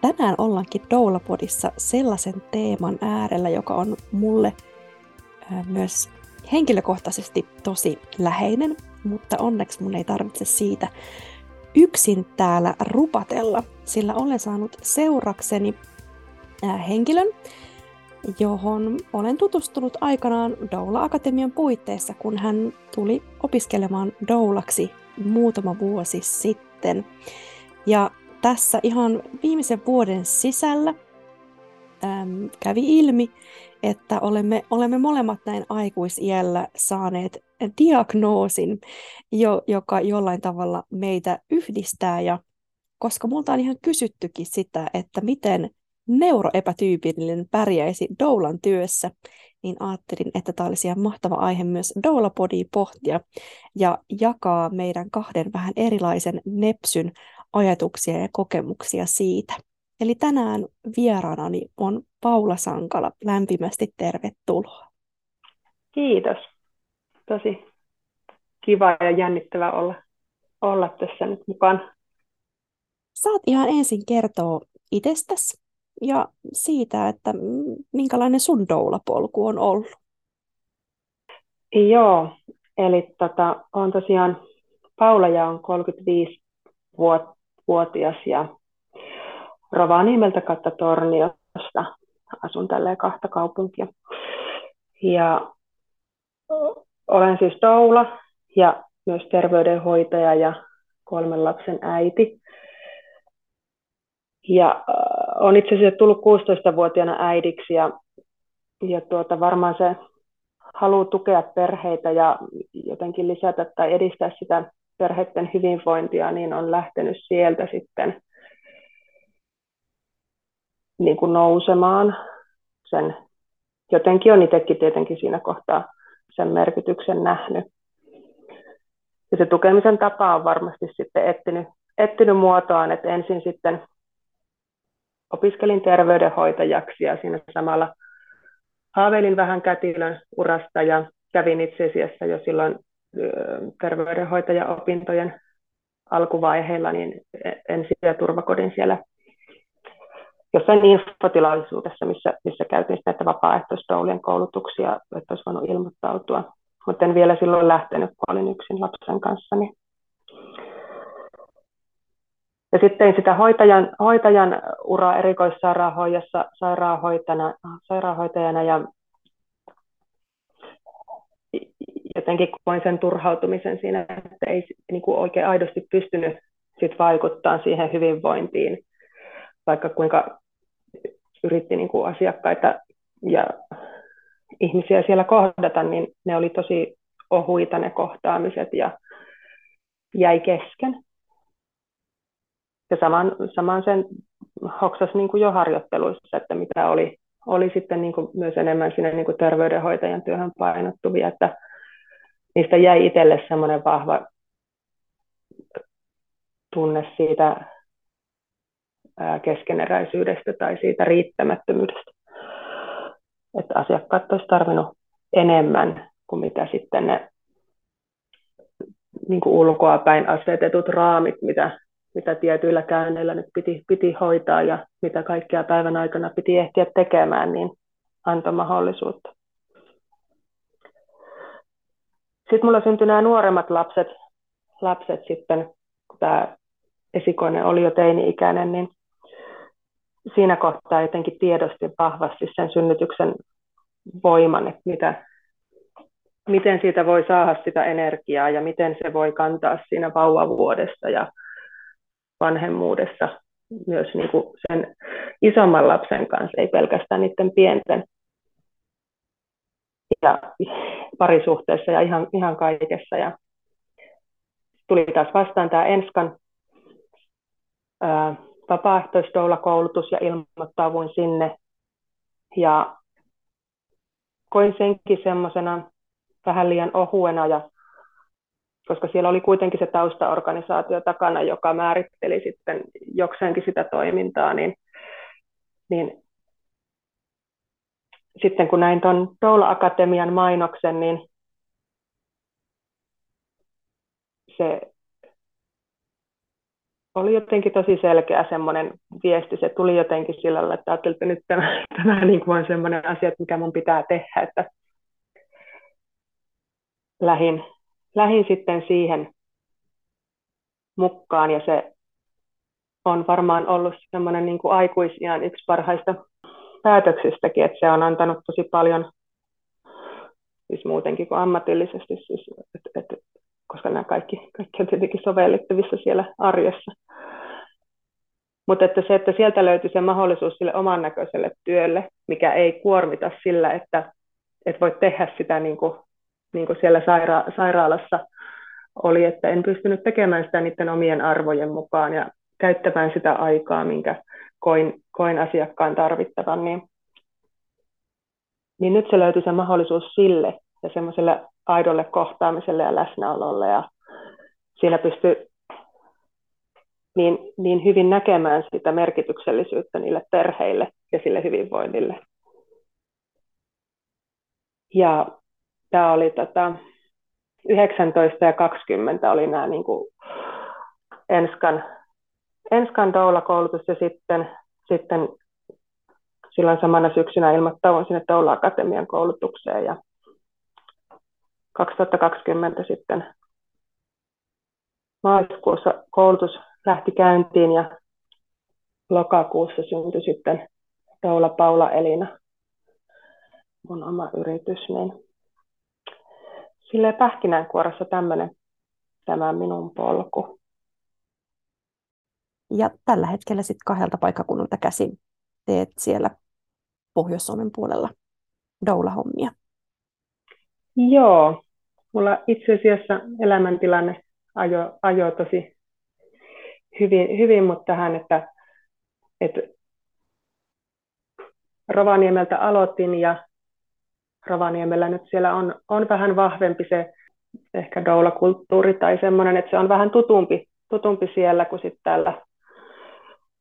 Tänään ollaankin Doulapodissa sellaisen teeman äärellä, joka on mulle myös henkilökohtaisesti tosi läheinen, mutta onneksi mun ei tarvitse siitä yksin täällä rupatella, sillä olen saanut seurakseni henkilön, johon olen tutustunut aikanaan Doula Akatemian puitteissa, kun hän tuli opiskelemaan doulaksi muutama vuosi sitten. Ja tässä ihan viimeisen vuoden sisällä äm, kävi ilmi, että olemme, olemme molemmat näin aikuisiällä saaneet diagnoosin, jo, joka jollain tavalla meitä yhdistää. Ja koska multa on ihan kysyttykin sitä, että miten neuroepätyypillinen pärjäisi doulan työssä, niin ajattelin, että tämä olisi ihan mahtava aihe myös doulapodiin pohtia ja jakaa meidän kahden vähän erilaisen nepsyn ajatuksia ja kokemuksia siitä. Eli tänään vieraanani on Paula Sankala. Lämpimästi tervetuloa. Kiitos. Tosi kiva ja jännittävä olla, olla tässä nyt mukaan. Saat ihan ensin kertoa itsestäsi ja siitä, että minkälainen sun doulapolku on ollut. Joo, eli tota, on tosiaan Paula ja on 35 vuotta vuotias ja Rovaniemeltä kautta Torniosta. Asun tälleen kahta kaupunkia. Ja olen siis doula ja myös terveydenhoitaja ja kolmen lapsen äiti. Ja äh, on itse asiassa tullut 16-vuotiaana äidiksi ja, ja tuota, varmaan se haluaa tukea perheitä ja jotenkin lisätä tai edistää sitä perheiden hyvinvointia, niin on lähtenyt sieltä sitten niin kuin nousemaan. Sen, jotenkin on itsekin tietenkin siinä kohtaa sen merkityksen nähnyt. Ja se tukemisen tapa on varmasti sitten etsinyt, etsinyt muotoaan, että ensin sitten opiskelin terveydenhoitajaksi ja siinä samalla haaveilin vähän kätilön urasta ja kävin itse asiassa jo silloin terveydenhoitajaopintojen alkuvaiheilla niin ensi- ja turvakodin siellä jossain infotilaisuudessa, missä, missä käytiin näitä vapaaehtoistoulien koulutuksia, että olisi voinut ilmoittautua. Mutta en vielä silloin lähtenyt, kun olin yksin lapsen kanssa. Niin. Ja sitten sitä hoitajan, hoitajan uraa erikoissairaanhoidossa sairaanhoitajana, sairaanhoitajana ja jotenkin koin sen turhautumisen siinä, että ei niin kuin oikein aidosti pystynyt sit vaikuttaa siihen hyvinvointiin, vaikka kuinka yritti niin kuin asiakkaita ja ihmisiä siellä kohdata, niin ne oli tosi ohuita ne kohtaamiset ja jäi kesken. Ja saman, saman sen hoksas niin kuin jo harjoitteluissa, että mitä oli, oli sitten niin kuin myös enemmän siinä niin kuin terveydenhoitajan työhön painottuvia, että niistä jäi itselle semmoinen vahva tunne siitä keskeneräisyydestä tai siitä riittämättömyydestä. Että asiakkaat olisi tarvinnut enemmän kuin mitä sitten ne niin kuin ulkoa päin asetetut raamit, mitä, mitä tietyillä käynneillä nyt piti, piti hoitaa ja mitä kaikkea päivän aikana piti ehtiä tekemään, niin antoi mahdollisuutta. Sitten mulla syntyi nämä nuoremmat lapset, lapset sitten, kun tämä esikoinen oli jo teini-ikäinen, niin siinä kohtaa jotenkin tiedosti vahvasti sen synnytyksen voiman, että mitä, miten siitä voi saada sitä energiaa ja miten se voi kantaa siinä vauvavuodessa ja vanhemmuudessa myös niin kuin sen isomman lapsen kanssa, ei pelkästään niiden pienten. Ja parisuhteessa ja ihan, ihan kaikessa. Ja tuli taas vastaan tämä Enskan vapaaehtoistoulakoulutus ja ilmoittauduin sinne. Ja koin senkin semmoisena vähän liian ohuena, ja, koska siellä oli kuitenkin se taustaorganisaatio takana, joka määritteli sitten jokseenkin sitä toimintaa, niin, niin sitten kun näin tuon Doula Akatemian mainoksen, niin se oli jotenkin tosi selkeä semmoinen viesti. Se tuli jotenkin sillä lailla, että ajattelin, että nyt tämä, tämä niin kuin on semmoinen asia, mikä mun pitää tehdä, että lähin, lähin sitten siihen mukaan ja se on varmaan ollut semmoinen niin kuin aikuisian yksi parhaista päätöksistäkin, että se on antanut tosi paljon, siis muutenkin kuin ammatillisesti, siis, että, että, koska nämä kaikki, kaikki on tietenkin sovellettavissa siellä arjessa. Mutta että se, että sieltä löytyy se mahdollisuus sille oman näköiselle työlle, mikä ei kuormita sillä, että et voit tehdä sitä niin kuin, niin kuin siellä saira- sairaalassa oli, että en pystynyt tekemään sitä niiden omien arvojen mukaan ja käyttämään sitä aikaa, minkä koin, koin asiakkaan tarvittavan, niin, niin nyt se löytyi se mahdollisuus sille ja semmoiselle aidolle kohtaamiselle ja läsnäololle ja siinä pystyy niin, niin hyvin näkemään sitä merkityksellisyyttä niille perheille ja sille hyvinvoinnille. Ja tämä oli tota, 19 ja 20 oli nämä niin kuin Enskan, Enskan Doula-koulutus ja sitten, sitten silloin samana syksynä ilmoittauduin sinne Doula Akatemian koulutukseen ja 2020 sitten maaliskuussa koulutus lähti käyntiin ja lokakuussa syntyi sitten Doula Paula Elina, mun oma yritys, niin silleen pähkinänkuoressa tämmöinen tämä minun polku. Ja tällä hetkellä sitten kahdelta paikkakunnalta käsin teet siellä Pohjois-Suomen puolella doula-hommia. Joo, mulla itse asiassa elämäntilanne ajo, ajo tosi hyvin, hyvin mutta tähän, että, että Rovaniemeltä aloitin ja Rovaniemellä nyt siellä on, on vähän vahvempi se ehkä doula-kulttuuri tai semmoinen, että se on vähän tutumpi, tutumpi siellä kuin sitten täällä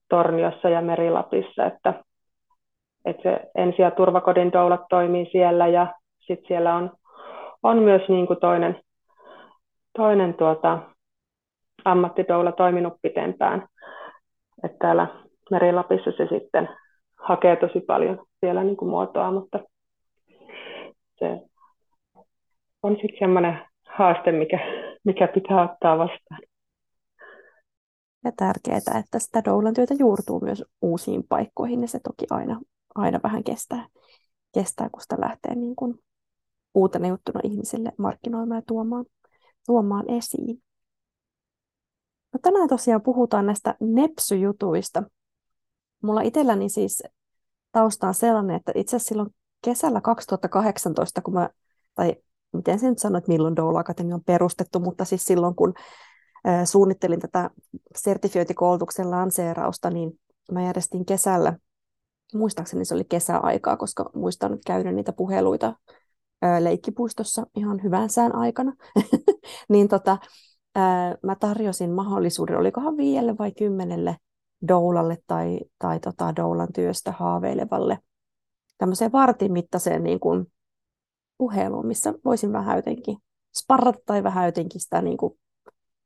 Torniossa ja Merilapissa, että, että se ensi- ja turvakodin doulat toimii siellä ja sitten siellä on, on myös niin kuin toinen, toinen tuota, ammattidoula toiminut pitempään. Että täällä Merilapissa se sitten hakee tosi paljon siellä niin kuin muotoa, mutta se on sitten semmoinen haaste, mikä, mikä pitää ottaa vastaan. Ja tärkeää, että sitä doulan työtä juurtuu myös uusiin paikkoihin, ja se toki aina, aina vähän kestää, kestää kun sitä lähtee niin kuin uutena juttuna ihmisille markkinoimaan ja tuomaan, tuomaan esiin. No tänään tosiaan puhutaan näistä nepsyjutuista. Mulla itselläni siis tausta on sellainen, että itse asiassa silloin kesällä 2018, kun mä, tai miten sen nyt sanoit, milloin Doula Akatemia on perustettu, mutta siis silloin kun suunnittelin tätä sertifiointikoulutuksen lanseerausta, niin mä järjestin kesällä, muistaakseni se oli kesäaikaa, koska muistan käydä niitä puheluita leikkipuistossa ihan hyvän sään aikana, niin tota, mä tarjosin mahdollisuuden, olikohan viidelle vai kymmenelle doulalle tai, tai tota doulan työstä haaveilevalle tämmöiseen vartin mittaiseen niin kuin puheluun, missä voisin vähän jotenkin sparrata tai vähän jotenkin sitä, niin kuin,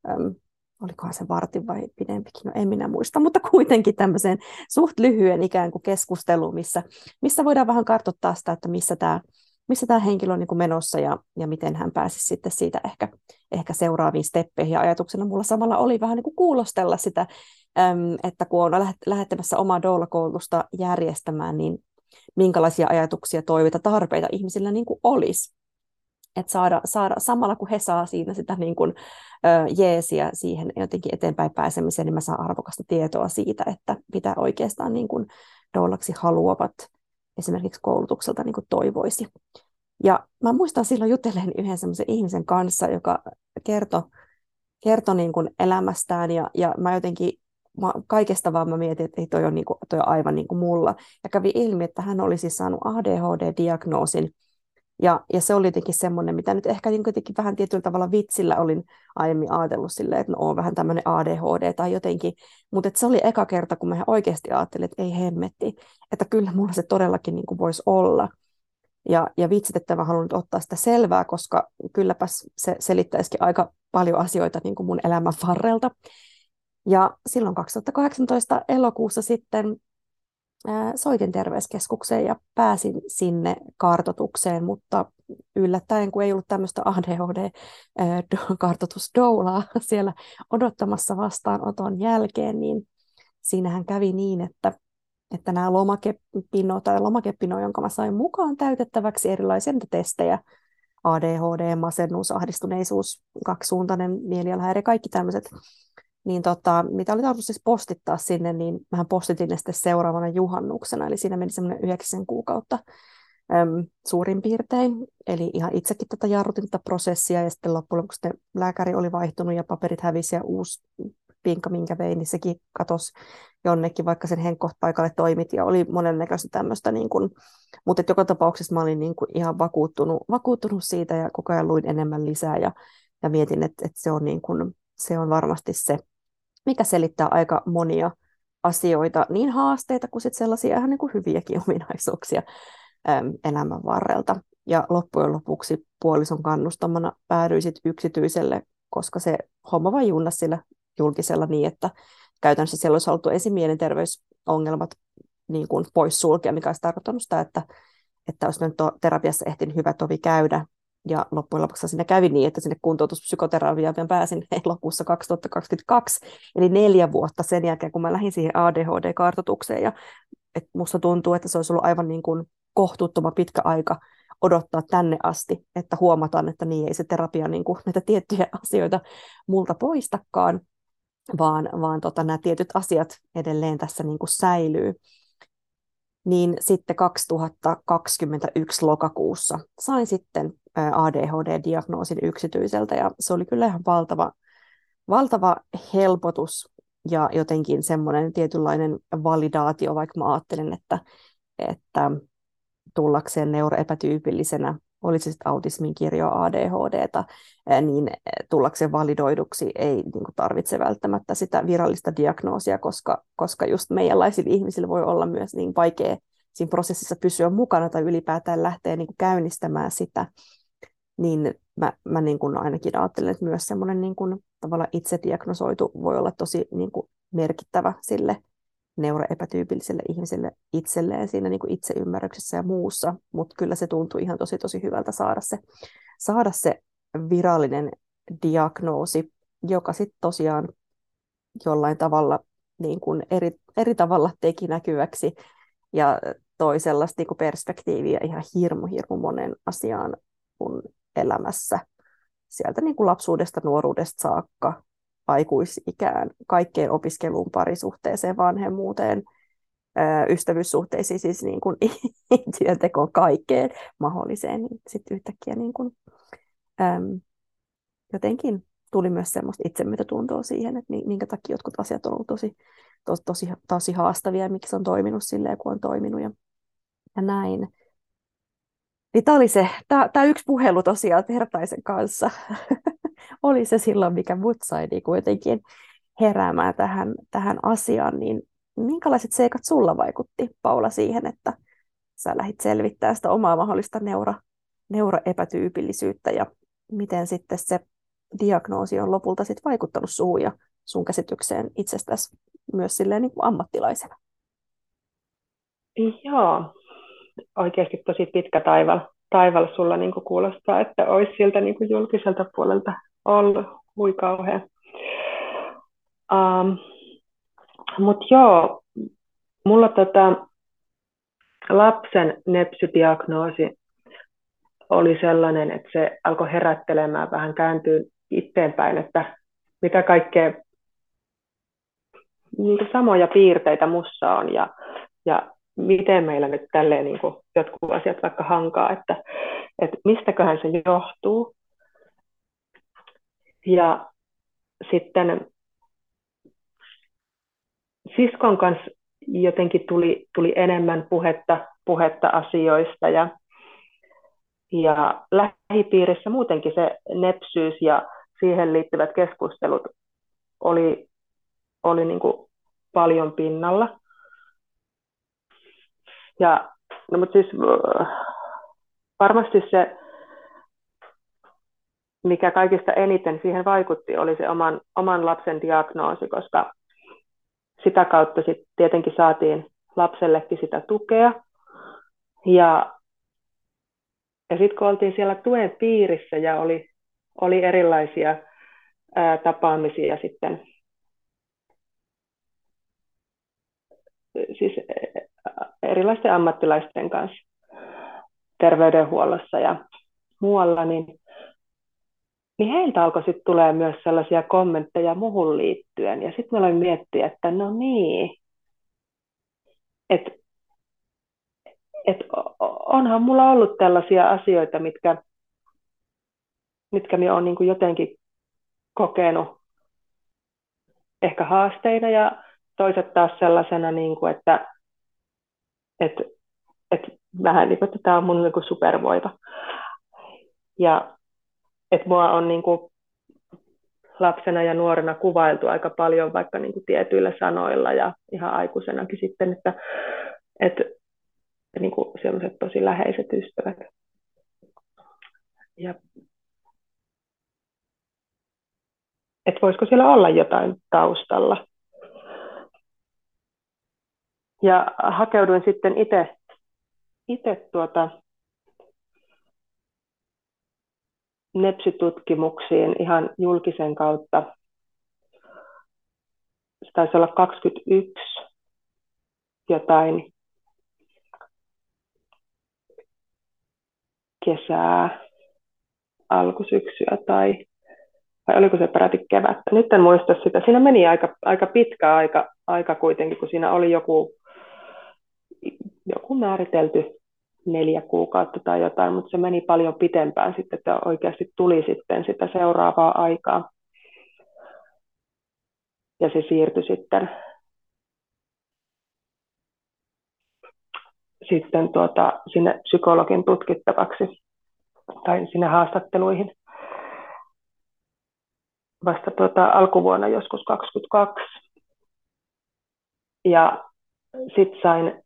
äm, olikohan se vartin vai pidempikin, no en minä muista, mutta kuitenkin tämmöiseen suht lyhyen ikään kuin keskusteluun, missä, missä voidaan vähän kartoittaa sitä, että missä tämä missä tämä henkilö on niin kuin menossa ja, ja miten hän pääsisi sitten siitä ehkä, ehkä seuraaviin steppeihin. Ja ajatuksena mulla samalla oli vähän niin kuin kuulostella sitä, että kun on lähettämässä omaa doula-koulutusta järjestämään, niin minkälaisia ajatuksia, toiveita, tarpeita ihmisillä niin kuin olisi. Että saada, saada, samalla kun he saa siinä sitä niin kuin, ö, jeesiä siihen jotenkin eteenpäin pääsemiseen, niin mä saan arvokasta tietoa siitä, että mitä oikeastaan niin kuin doulaksi haluavat esimerkiksi koulutukselta niin kuin toivoisi. Ja mä muistan silloin jutelleen yhden semmoisen ihmisen kanssa, joka kertoi, kertoi niin kuin elämästään ja, ja mä jotenkin mä, kaikesta vaan mä mietin, että ei toi on, niin kuin, toi on aivan niin kuin mulla. Ja kävi ilmi, että hän olisi saanut ADHD-diagnoosin Ja, ja se oli jotenkin semmoinen, mitä nyt ehkä niin jotenkin vähän tietyllä tavalla vitsillä olin aiemmin ajatellut silleen, että no on vähän tämmöinen ADHD tai jotenkin, mutta se oli eka kerta, kun mä oikeasti ajattelin, että ei hemmetti, että kyllä mulla se todellakin niin kuin voisi olla. Ja, ja vitsit, että mä haluan nyt ottaa sitä selvää, koska kylläpäs se selittäisikin aika paljon asioita niin kuin mun elämän varrelta. Ja silloin 2018 elokuussa sitten soitin terveyskeskukseen ja pääsin sinne kartotukseen, mutta yllättäen, kun ei ollut tämmöistä ADHD-kartoitusdoulaa siellä odottamassa vastaanoton jälkeen, niin siinähän kävi niin, että, että nämä lomakepino tai lomakepino, jonka mä sain mukaan täytettäväksi erilaisia testejä, ADHD, masennus, ahdistuneisuus, kaksisuuntainen mielialahäiriö, kaikki tämmöiset niin tota, mitä oli tarkoitus siis postittaa sinne, niin mähän postitin ne sitten seuraavana juhannuksena, eli siinä meni semmoinen yhdeksän kuukautta äm, suurin piirtein, eli ihan itsekin tätä jarrutin tätä prosessia, ja sitten loppujen lopuksi lääkäri oli vaihtunut ja paperit hävisi, ja uusi pinka, minkä vein, niin sekin katosi jonnekin, vaikka sen Henkko paikalle toimit, ja oli monennäköistä tämmöistä, niin kuin, mutta joka tapauksessa mä olin niin kuin ihan vakuuttunut, vakuuttunut siitä, ja koko ajan luin enemmän lisää, ja, ja mietin, että, että se, on niin kuin, se on varmasti se, mikä selittää aika monia asioita, niin haasteita kuin sit sellaisia ihan niin kuin hyviäkin ominaisuuksia äm, elämän varrelta. Ja loppujen lopuksi puolison kannustamana päädyin sit yksityiselle, koska se homma vain junnas sillä julkisella niin, että käytännössä siellä olisi haluttu ensin mielenterveysongelmat niin kuin poissulkea, mikä olisi tarkoittanut sitä, että, että olisi terapiassa ehtinyt hyvä tovi käydä, ja loppujen lopuksi sinne kävi niin, että sinne kuntoutuspsykoterapiaan pääsin elokuussa 2022, eli neljä vuotta sen jälkeen, kun mä lähdin siihen ADHD-kartoitukseen. Ja et musta tuntuu, että se olisi ollut aivan niin kuin kohtuuttoman pitkä aika odottaa tänne asti, että huomataan, että niin ei se terapia niin kuin näitä tiettyjä asioita multa poistakaan, vaan, vaan tota, nämä tietyt asiat edelleen tässä niin kuin säilyy. Niin sitten 2021 lokakuussa sain sitten ADHD-diagnoosin yksityiseltä ja se oli kyllä ihan valtava, valtava helpotus ja jotenkin semmoinen tietynlainen validaatio, vaikka mä ajattelin, että, että tullakseen neuroepätyypillisenä, oli se sitten autismin kirjo ADHDta, niin tullakseen validoiduksi ei niin tarvitse välttämättä sitä virallista diagnoosia, koska, koska just meidänlaisilla ihmisillä voi olla myös niin vaikea siinä prosessissa pysyä mukana tai ylipäätään lähteä niin käynnistämään sitä niin mä, mä niin kuin ainakin ajattelen, että myös semmoinen niin kuin tavallaan itse diagnosoitu voi olla tosi niin kuin merkittävä sille neuroepätyypilliselle ihmiselle itselleen siinä niin kuin itseymmärryksessä ja muussa, mutta kyllä se tuntuu ihan tosi tosi hyvältä saada se, saada se virallinen diagnoosi, joka sitten tosiaan jollain tavalla niin kuin eri, eri tavalla teki näkyväksi ja toi sellaista niin kuin perspektiiviä ihan hirmu, hirmu monen asiaan, kun elämässä sieltä niin kuin lapsuudesta, nuoruudesta saakka aikuisikään, kaikkeen opiskeluun, parisuhteeseen, vanhemmuuteen, ystävyyssuhteisiin, siis niin kuin työntekoon, kaikkeen mahdolliseen, niin sitten yhtäkkiä niin kuin, äm, jotenkin tuli myös semmoista itsemyötätuntoa siihen, että minkä takia jotkut asiat on ollut tosi, tosi, tosi, tosi haastavia ja miksi on toiminut silleen, kun on toiminut ja, ja näin. Niin tämä oli se, tämä yksi puhelu tosiaan Vertaisen kanssa oli se silloin, mikä mut sai niin kuitenkin heräämään tähän, tähän asiaan, niin minkälaiset seikat sulla vaikutti, Paula, siihen, että sä lähdit selvittämään sitä omaa mahdollista neuro, neuroepätyypillisyyttä ja miten sitten se diagnoosi on lopulta sit vaikuttanut suhun ja sun käsitykseen itsestäsi myös silleen niin kuin ammattilaisena? Joo, oikeasti tosi pitkä taival, taival sulla niin kuin kuulostaa, että olisi siltä niin kuin julkiselta puolelta ollut. Hui kauhean. Um, Mutta joo, mulla tota, lapsen nepsydiagnoosi oli sellainen, että se alkoi herättelemään vähän kääntyä itteenpäin, että mitä kaikkea niin samoja piirteitä mussa on ja, ja miten meillä nyt tälleen niin kuin jotkut asiat vaikka hankaa, että, että mistäköhän se johtuu. Ja sitten siskon kanssa jotenkin tuli, tuli enemmän puhetta, puhetta asioista ja, Ja lähipiirissä muutenkin se nepsyys ja siihen liittyvät keskustelut oli, oli niin kuin paljon pinnalla. Ja, no, mutta siis varmasti se, mikä kaikista eniten siihen vaikutti, oli se oman, oman lapsen diagnoosi, koska sitä kautta sitten tietenkin saatiin lapsellekin sitä tukea. Ja, ja sitten kun oltiin siellä tuen piirissä ja oli, oli erilaisia ää, tapaamisia sitten, siis erilaisten ammattilaisten kanssa terveydenhuollossa ja muualla, niin, niin heiltä alkoi sitten tulee myös sellaisia kommentteja muhun liittyen. Ja sitten mä aloin miettiä, että no niin, että et onhan mulla ollut tällaisia asioita, mitkä, mitkä minä olen niin jotenkin kokenut ehkä haasteina ja toiset taas sellaisena, niin kuin, että, että, että vähän niin kuin, että tämä on mun niin kuin supervoiva. Ja että mua on niin kuin lapsena ja nuorena kuvailtu aika paljon vaikka niin kuin tietyillä sanoilla ja ihan aikuisenakin sitten, että, että niin kuin sellaiset tosi läheiset ystävät. Ja että voisiko siellä olla jotain taustalla. Ja hakeuduin sitten itse itse tuota nepsytutkimuksiin ihan julkisen kautta. Se taisi olla 21 jotain kesää, alkusyksyä tai, vai oliko se peräti kevättä. Nyt en muista sitä. Siinä meni aika, aika pitkä aika, aika kuitenkin, kun siinä oli joku, joku määritelty neljä kuukautta tai jotain, mutta se meni paljon pitempään sitten, että oikeasti tuli sitten sitä seuraavaa aikaa. Ja se siirtyi sitten, sitten tuota, sinne psykologin tutkittavaksi tai sinne haastatteluihin vasta tuota, alkuvuonna joskus 22. Ja sitten sain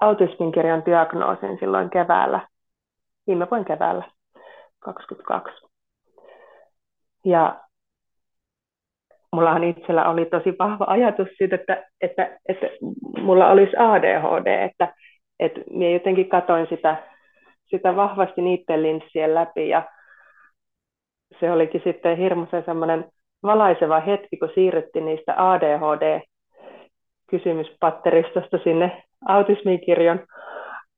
autismin kirjan diagnoosin silloin keväällä, viime vuoden keväällä 22. Ja mullahan itsellä oli tosi vahva ajatus siitä, että, että, että mulla olisi ADHD, että, että minä jotenkin katoin sitä, sitä vahvasti niiden linssien läpi ja se olikin sitten hirmuisen semmoinen valaiseva hetki, kun siirryttiin niistä ADHD kysymyspatteristosta sinne autismikirjan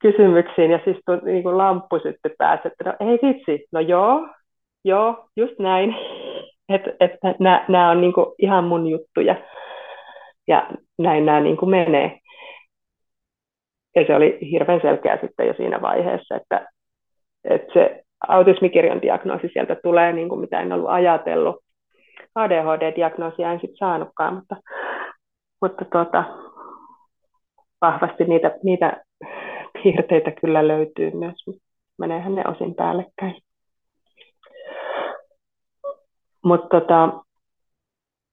kysymyksiin ja siis niin kuin lamppu sitten pääsi, että no ei vitsi, no joo, joo, just näin, että et, nämä on niin kuin ihan mun juttuja ja näin nämä niin kuin menee. Ja se oli hirveän selkeä sitten jo siinä vaiheessa, että, että se autismikirjan diagnoosi sieltä tulee, niin kuin mitä en ollut ajatellut. ADHD-diagnoosia en sitten saanutkaan, mutta, mutta tuota, vahvasti niitä, niitä piirteitä kyllä löytyy myös, mutta meneehän ne osin päällekkäin. Mutta tota,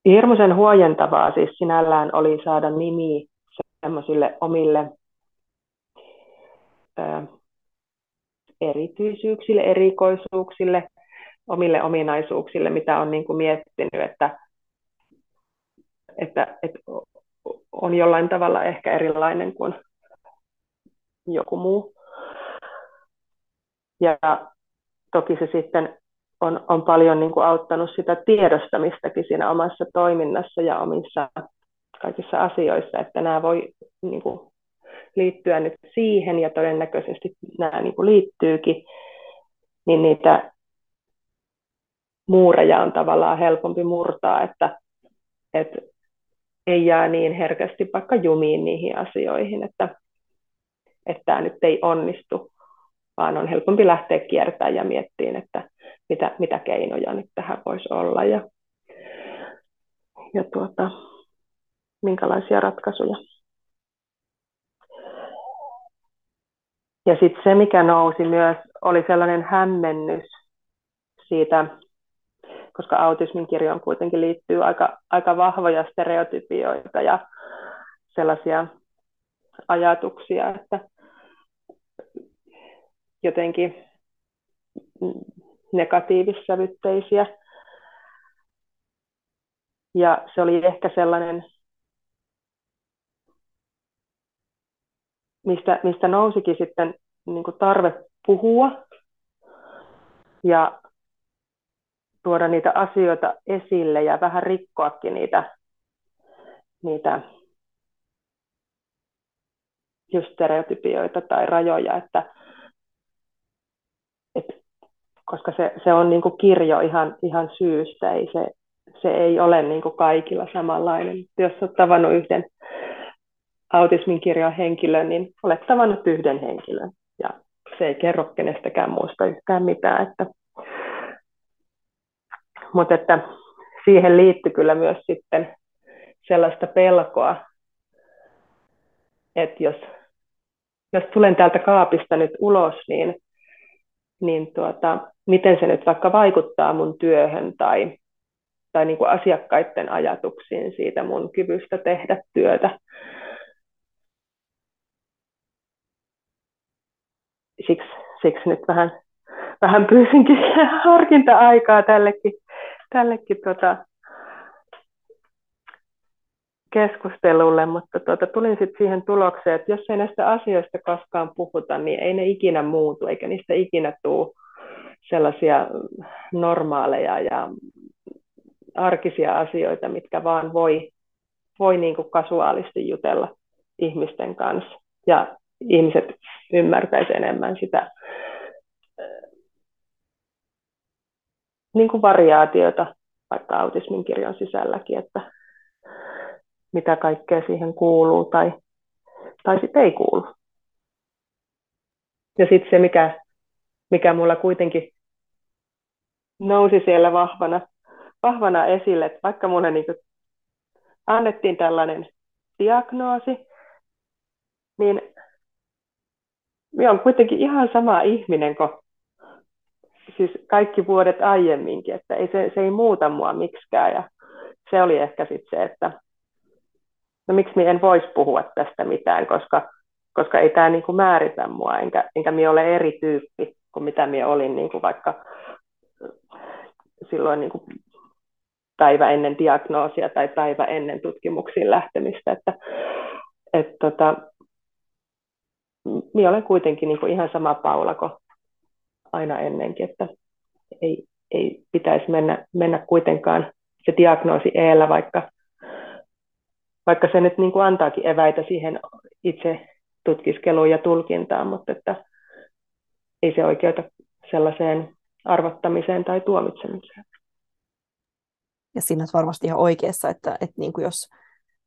hirmuisen huojentavaa siis sinällään oli saada nimi semmoisille omille ö, erityisyyksille, erikoisuuksille, omille ominaisuuksille, mitä on niin kuin miettinyt, että, että, että on jollain tavalla ehkä erilainen kuin joku muu. Ja toki se sitten on, on paljon niin kuin auttanut sitä tiedostamistakin siinä omassa toiminnassa ja omissa kaikissa asioissa, että nämä voi niin kuin, liittyä nyt siihen ja todennäköisesti nämä niin kuin liittyykin, niin niitä muureja on tavallaan helpompi murtaa, että, että ei jää niin herkästi vaikka jumiin niihin asioihin, että, että tämä nyt ei onnistu, vaan on helpompi lähteä kiertämään ja miettiin, että mitä, mitä keinoja nyt tähän voisi olla ja, ja tuota, minkälaisia ratkaisuja. Ja sitten se, mikä nousi myös, oli sellainen hämmennys siitä, koska autismin kirjoon kuitenkin liittyy aika, aika vahvoja stereotypioita ja sellaisia ajatuksia, että jotenkin negatiivissävytteisiä. Ja se oli ehkä sellainen, mistä, mistä nousikin sitten niin tarve puhua ja tuoda niitä asioita esille ja vähän rikkoakin niitä, niitä just stereotypioita tai rajoja, että, että koska se, se on niin kuin kirjo ihan, ihan syystä, ei se, se ei ole niin kuin kaikilla samanlainen. Jos olet tavannut yhden autismin kirjon henkilön, niin olet tavannut yhden henkilön ja se ei kerro kenestäkään muusta yhtään mitään. Että, mutta että siihen liittyy kyllä myös sitten sellaista pelkoa, että jos, jos tulen täältä kaapista nyt ulos, niin, niin tuota, miten se nyt vaikka vaikuttaa mun työhön tai, tai niin kuin asiakkaiden ajatuksiin siitä mun kyvystä tehdä työtä. Siksi, siksi nyt vähän, vähän pyysinkin harkinta-aikaa tällekin, tällekin tota, keskustelulle, mutta tuota, tulin sitten siihen tulokseen, että jos ei näistä asioista koskaan puhuta, niin ei ne ikinä muutu, eikä niistä ikinä tule sellaisia normaaleja ja arkisia asioita, mitkä vaan voi, voi niin kuin kasuaalisti jutella ihmisten kanssa. Ja ihmiset ymmärtäisivät enemmän sitä niin kuin variaatiota vaikka autismin kirjon sisälläkin, että mitä kaikkea siihen kuuluu tai, tai sitten ei kuulu. Ja sitten se, mikä, mikä mulla kuitenkin nousi siellä vahvana, vahvana esille, että vaikka mulle niin annettiin tällainen diagnoosi, niin minä olen kuitenkin ihan sama ihminen kuin siis kaikki vuodet aiemminkin, että ei, se, se ei muuta mua miksikään. Ja se oli ehkä sitten se, että no miksi minä en voisi puhua tästä mitään, koska, koska ei tämä niinku määritä mua, enkä, enkä minä ole eri tyyppi kuin mitä minä olin niinku vaikka silloin niin kuin päivä ennen diagnoosia tai päivä ennen tutkimuksiin lähtemistä. Että, et tota, minä olen kuitenkin niin kuin ihan sama Paula kuin aina ennenkin, että ei, ei pitäisi mennä, mennä kuitenkaan se diagnoosi eellä, vaikka, vaikka se nyt niin kuin antaakin eväitä siihen itse tutkiskeluun ja tulkintaan, mutta että ei se oikeuta sellaiseen arvottamiseen tai tuomitsemiseen. Ja siinä on varmasti ihan oikeassa, että, että niin kuin jos,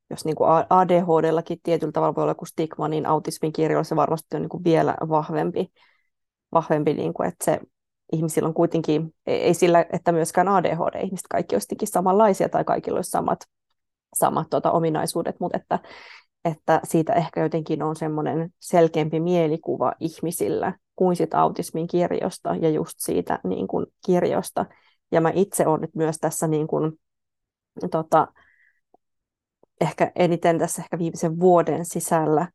jos niin kuin ADHDllakin tietyllä tavalla voi olla joku stigma, niin autismin kirjoilla se varmasti on niin kuin vielä vahvempi, vahvempi niin kuin, että se ihmisillä on kuitenkin, ei sillä, että myöskään ADHD-ihmiset kaikki olisikin samanlaisia tai kaikilla olisi samat, samat tuota, ominaisuudet, mutta että, että siitä ehkä jotenkin on semmoinen selkeämpi mielikuva ihmisillä, kuin sit autismin kirjosta ja just siitä niin kuin kirjosta. Ja mä itse olen nyt myös tässä niin kuin, tota, ehkä eniten tässä ehkä viimeisen vuoden sisällä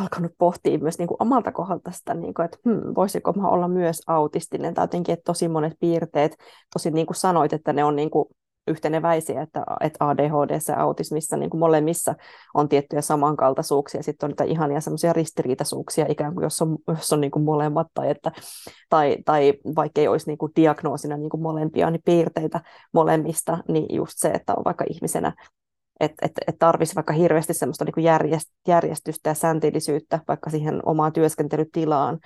alkanut pohtia myös niin kuin omalta kohdalta sitä, niin kuin, että hmm, voisiko mä olla myös autistinen, tai jotenkin, että tosi monet piirteet, tosi niin kuin sanoit, että ne on niin kuin yhteneväisiä, että, että ADHD ja autismissa niin kuin molemmissa on tiettyjä samankaltaisuuksia, sitten on niitä ihania semmoisia ristiriitaisuuksia ikään kuin, jos on, jos on niin kuin molemmat, tai, että, tai, tai vaikka ei olisi niin kuin diagnoosina niin kuin molempia, niin piirteitä molemmista, niin just se, että on vaikka ihmisenä että et, et tarvisi vaikka hirveästi semmoista niin järjestystä ja sääntillisyyttä vaikka siihen omaan työskentelytilaan,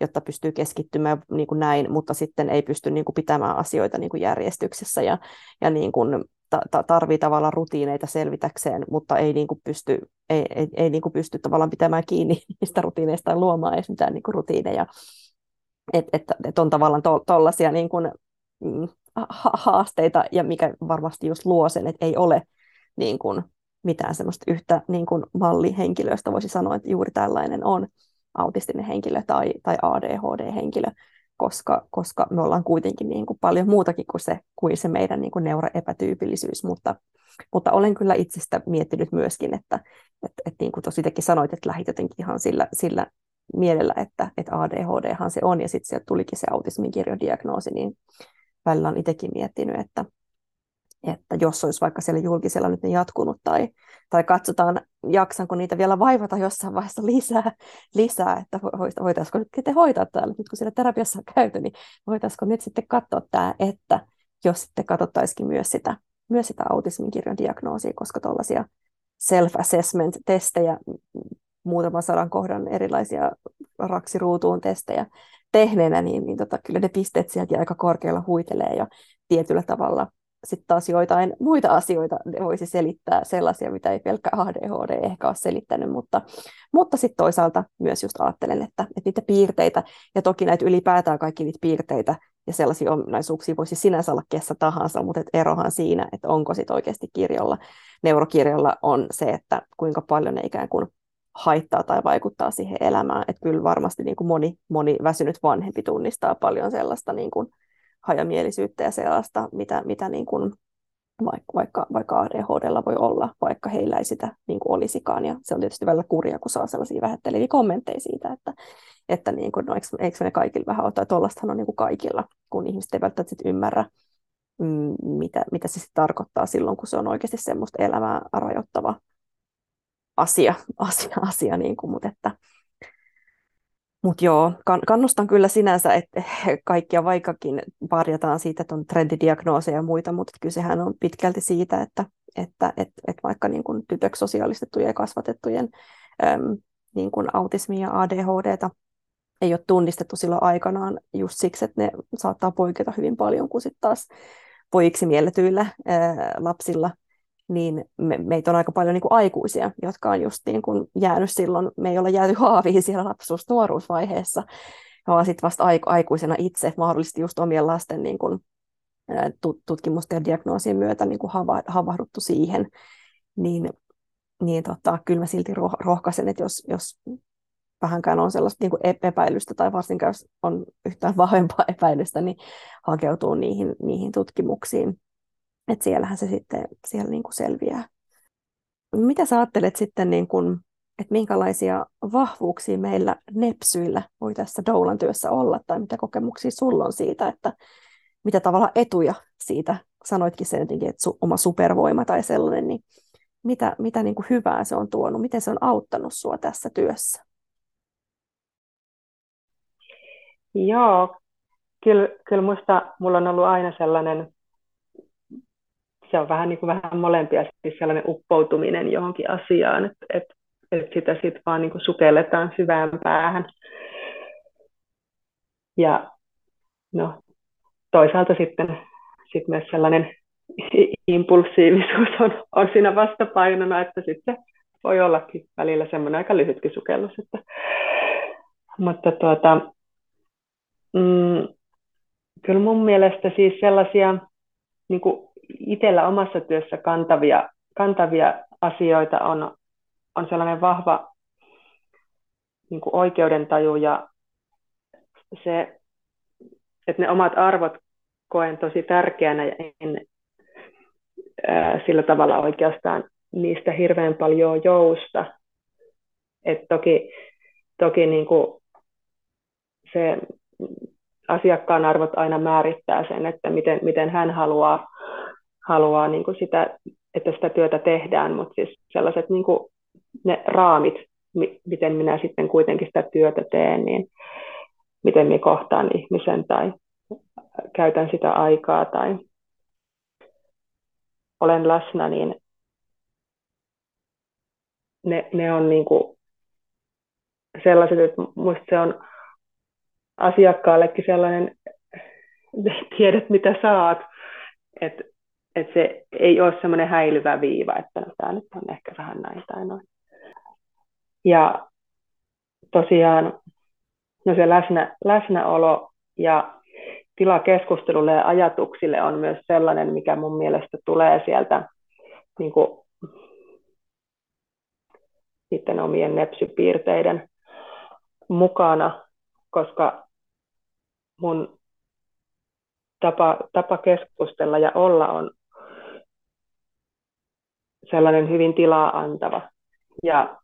jotta pystyy keskittymään niin kuin näin, mutta sitten ei pysty niin kuin pitämään asioita niin kuin järjestyksessä ja, ja niin kuin ta- tarvii tavallaan rutiineita selvitäkseen, mutta ei, niin kuin pysty, ei, ei, ei niin kuin pysty tavallaan pitämään kiinni niistä rutiineista tai luomaan edes mitään niin kuin rutiineja. Että et, et on tavallaan tuollaisia to, niin kuin, mm, haasteita, ja mikä varmasti just luo sen, että ei ole niin kuin mitään semmoista yhtä niin kuin mallihenkilöstä voisi sanoa, että juuri tällainen on autistinen henkilö tai, tai ADHD-henkilö, koska, koska me ollaan kuitenkin niin kuin paljon muutakin kuin se, kuin se meidän niin kuin neuroepätyypillisyys, mutta, mutta olen kyllä itsestä miettinyt myöskin, että, että, että niin kuin tosi sanoit, että lähit jotenkin ihan sillä, sillä mielellä, että, että ADHDhan se on, ja sitten sieltä tulikin se autismin kirjodiagnoosi, niin välillä on itsekin miettinyt, että, että jos olisi vaikka siellä julkisella nyt ne jatkunut, tai, tai katsotaan, jaksanko niitä vielä vaivata jossain vaiheessa lisää, lisää että voitaisiko nyt te hoitaa täällä, nyt kun siellä terapiassa on käyty, niin voitaisiko nyt sitten katsoa tämä, että jos sitten katsottaisikin myös sitä, myös sitä autismin kirjon diagnoosia, koska tuollaisia self-assessment-testejä, muutaman sadan kohdan erilaisia raksiruutuun testejä tehneenä, niin, niin tota, kyllä ne pisteet sieltä aika korkealla huitelee ja tietyllä tavalla sitten taas joitain muita asioita ne voisi selittää, sellaisia, mitä ei pelkkä ADHD ehkä ole selittänyt, mutta, mutta sitten toisaalta myös just ajattelen, että, että niitä piirteitä, ja toki näitä ylipäätään kaikki niitä piirteitä ja sellaisia ominaisuuksia voisi sinänsä olla kessä tahansa, mutta et erohan siinä, että onko sitten oikeasti kirjolla, neurokirjolla on se, että kuinka paljon ne ikään kuin haittaa tai vaikuttaa siihen elämään. Että kyllä varmasti niin kuin moni, moni väsynyt vanhempi tunnistaa paljon sellaista niin kuin hajamielisyyttä ja sellaista, mitä, mitä niin kuin vaikka, vaikka, vaikka ADHDlla voi olla, vaikka heillä ei sitä niin kuin olisikaan. Ja se on tietysti välillä kurja, kun saa sellaisia vähätteleviä kommentteja siitä, että, että niin kuin, no, eikö, eikö ne kaikilla vähän ole, tai tuollaistahan on niin kuin kaikilla, kun ihmiset ei välttämättä sit ymmärrä, mm, mitä, mitä se tarkoittaa silloin, kun se on oikeasti semmoista elämää rajoittava asia, asia, asia niin kuin, mutta että, mutta joo, kannustan kyllä sinänsä, että kaikkia vaikkakin parjataan siitä, että on trendidiagnooseja ja muita, mutta kysehän on pitkälti siitä, että, että, että, että vaikka niin kuin tytöksi sosiaalistettujen ja kasvatettujen äm, niin kuin autismia ja ADHDta ei ole tunnistettu silloin aikanaan just siksi, että ne saattaa poiketa hyvin paljon kuin sitten taas pojiksi mielletyillä ää, lapsilla – niin me, meitä on aika paljon niin kuin aikuisia, jotka on just niin kuin jäänyt silloin, me ei olla jääty haaviin siellä lapsuus-nuoruusvaiheessa, vaan sitten vasta aikuisena itse mahdollisesti just omien lasten niin kuin, tutkimusten ja diagnoosien myötä niin kuin havahduttu siihen, niin, niin tota, kyllä mä silti rohkaisen, että jos, jos vähänkään on sellaista niin kuin epäilystä tai varsinkaan jos on yhtään vahvempaa epäilystä, niin hakeutuu niihin, niihin tutkimuksiin että siellähän se sitten siellä niin kuin selviää. Mitä sä ajattelet sitten, niin kuin, että minkälaisia vahvuuksia meillä nepsyillä voi tässä doulan työssä olla, tai mitä kokemuksia sulla on siitä, että mitä tavalla etuja siitä, sanoitkin sen jotenkin, että su, oma supervoima tai sellainen, niin mitä, mitä niin kuin hyvää se on tuonut, miten se on auttanut sua tässä työssä? Joo, kyllä, kyllä musta mulla on ollut aina sellainen se on vähän, niin kuin vähän molempia, siis sellainen uppoutuminen johonkin asiaan, että et, et sitä sitten vaan niin kuin sukelletaan syvään päähän. Ja no, toisaalta sitten sit myös sellainen impulsiivisuus on, on siinä vastapainona, että sitten voi ollakin välillä semmoinen aika lyhytkin sukellus. Että, mutta tuota, mm, kyllä mun mielestä siis sellaisia niin kuin itsellä omassa työssä kantavia, kantavia asioita on, on sellainen vahva niin kuin oikeudentaju ja se, että ne omat arvot koen tosi tärkeänä ja en ää, sillä tavalla oikeastaan niistä hirveän paljon jousta. Et toki toki niin kuin se asiakkaan arvot aina määrittää sen, että miten, miten hän haluaa haluaa niin kuin sitä, että sitä työtä tehdään, mutta siis sellaiset niin kuin ne raamit, miten minä sitten kuitenkin sitä työtä teen, niin miten minä kohtaan ihmisen tai käytän sitä aikaa tai olen läsnä, niin ne, ne on niin kuin sellaiset, että minusta se on asiakkaallekin sellainen, tiedät mitä saat, että että se ei ole semmoinen häilyvä viiva, että no, tämä nyt on ehkä vähän näin tai noin. Ja tosiaan no se läsnä, läsnäolo ja tila keskustelulle ja ajatuksille on myös sellainen, mikä mun mielestä tulee sieltä niin kuin, sitten omien nepsypiirteiden mukana, koska mun tapa, tapa keskustella ja olla on sellainen hyvin tilaa antava. Ja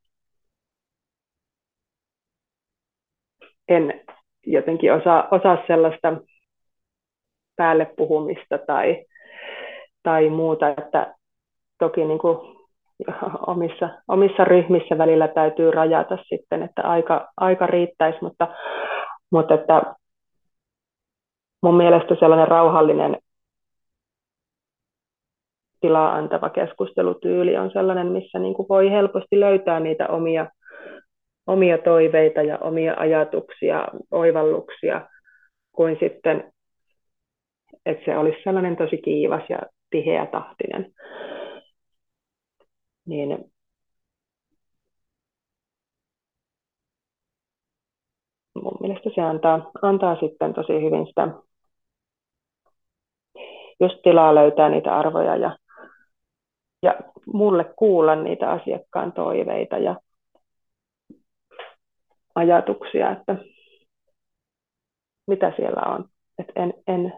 en jotenkin osaa, osaa sellaista päälle puhumista tai, tai muuta, että toki niin kuin omissa, omissa ryhmissä välillä täytyy rajata sitten, että aika, aika riittäisi, mutta, mutta että mun mielestä sellainen rauhallinen tilaa antava keskustelutyyli on sellainen, missä niin kuin voi helposti löytää niitä omia, omia toiveita ja omia ajatuksia, oivalluksia, kuin sitten, että se olisi sellainen tosi kiivas ja tiheä tahtinen. Niin mun mielestä se antaa, antaa sitten tosi hyvin sitä just tilaa löytää niitä arvoja ja, ja mulle kuulla niitä asiakkaan toiveita ja ajatuksia, että mitä siellä on. Et en, en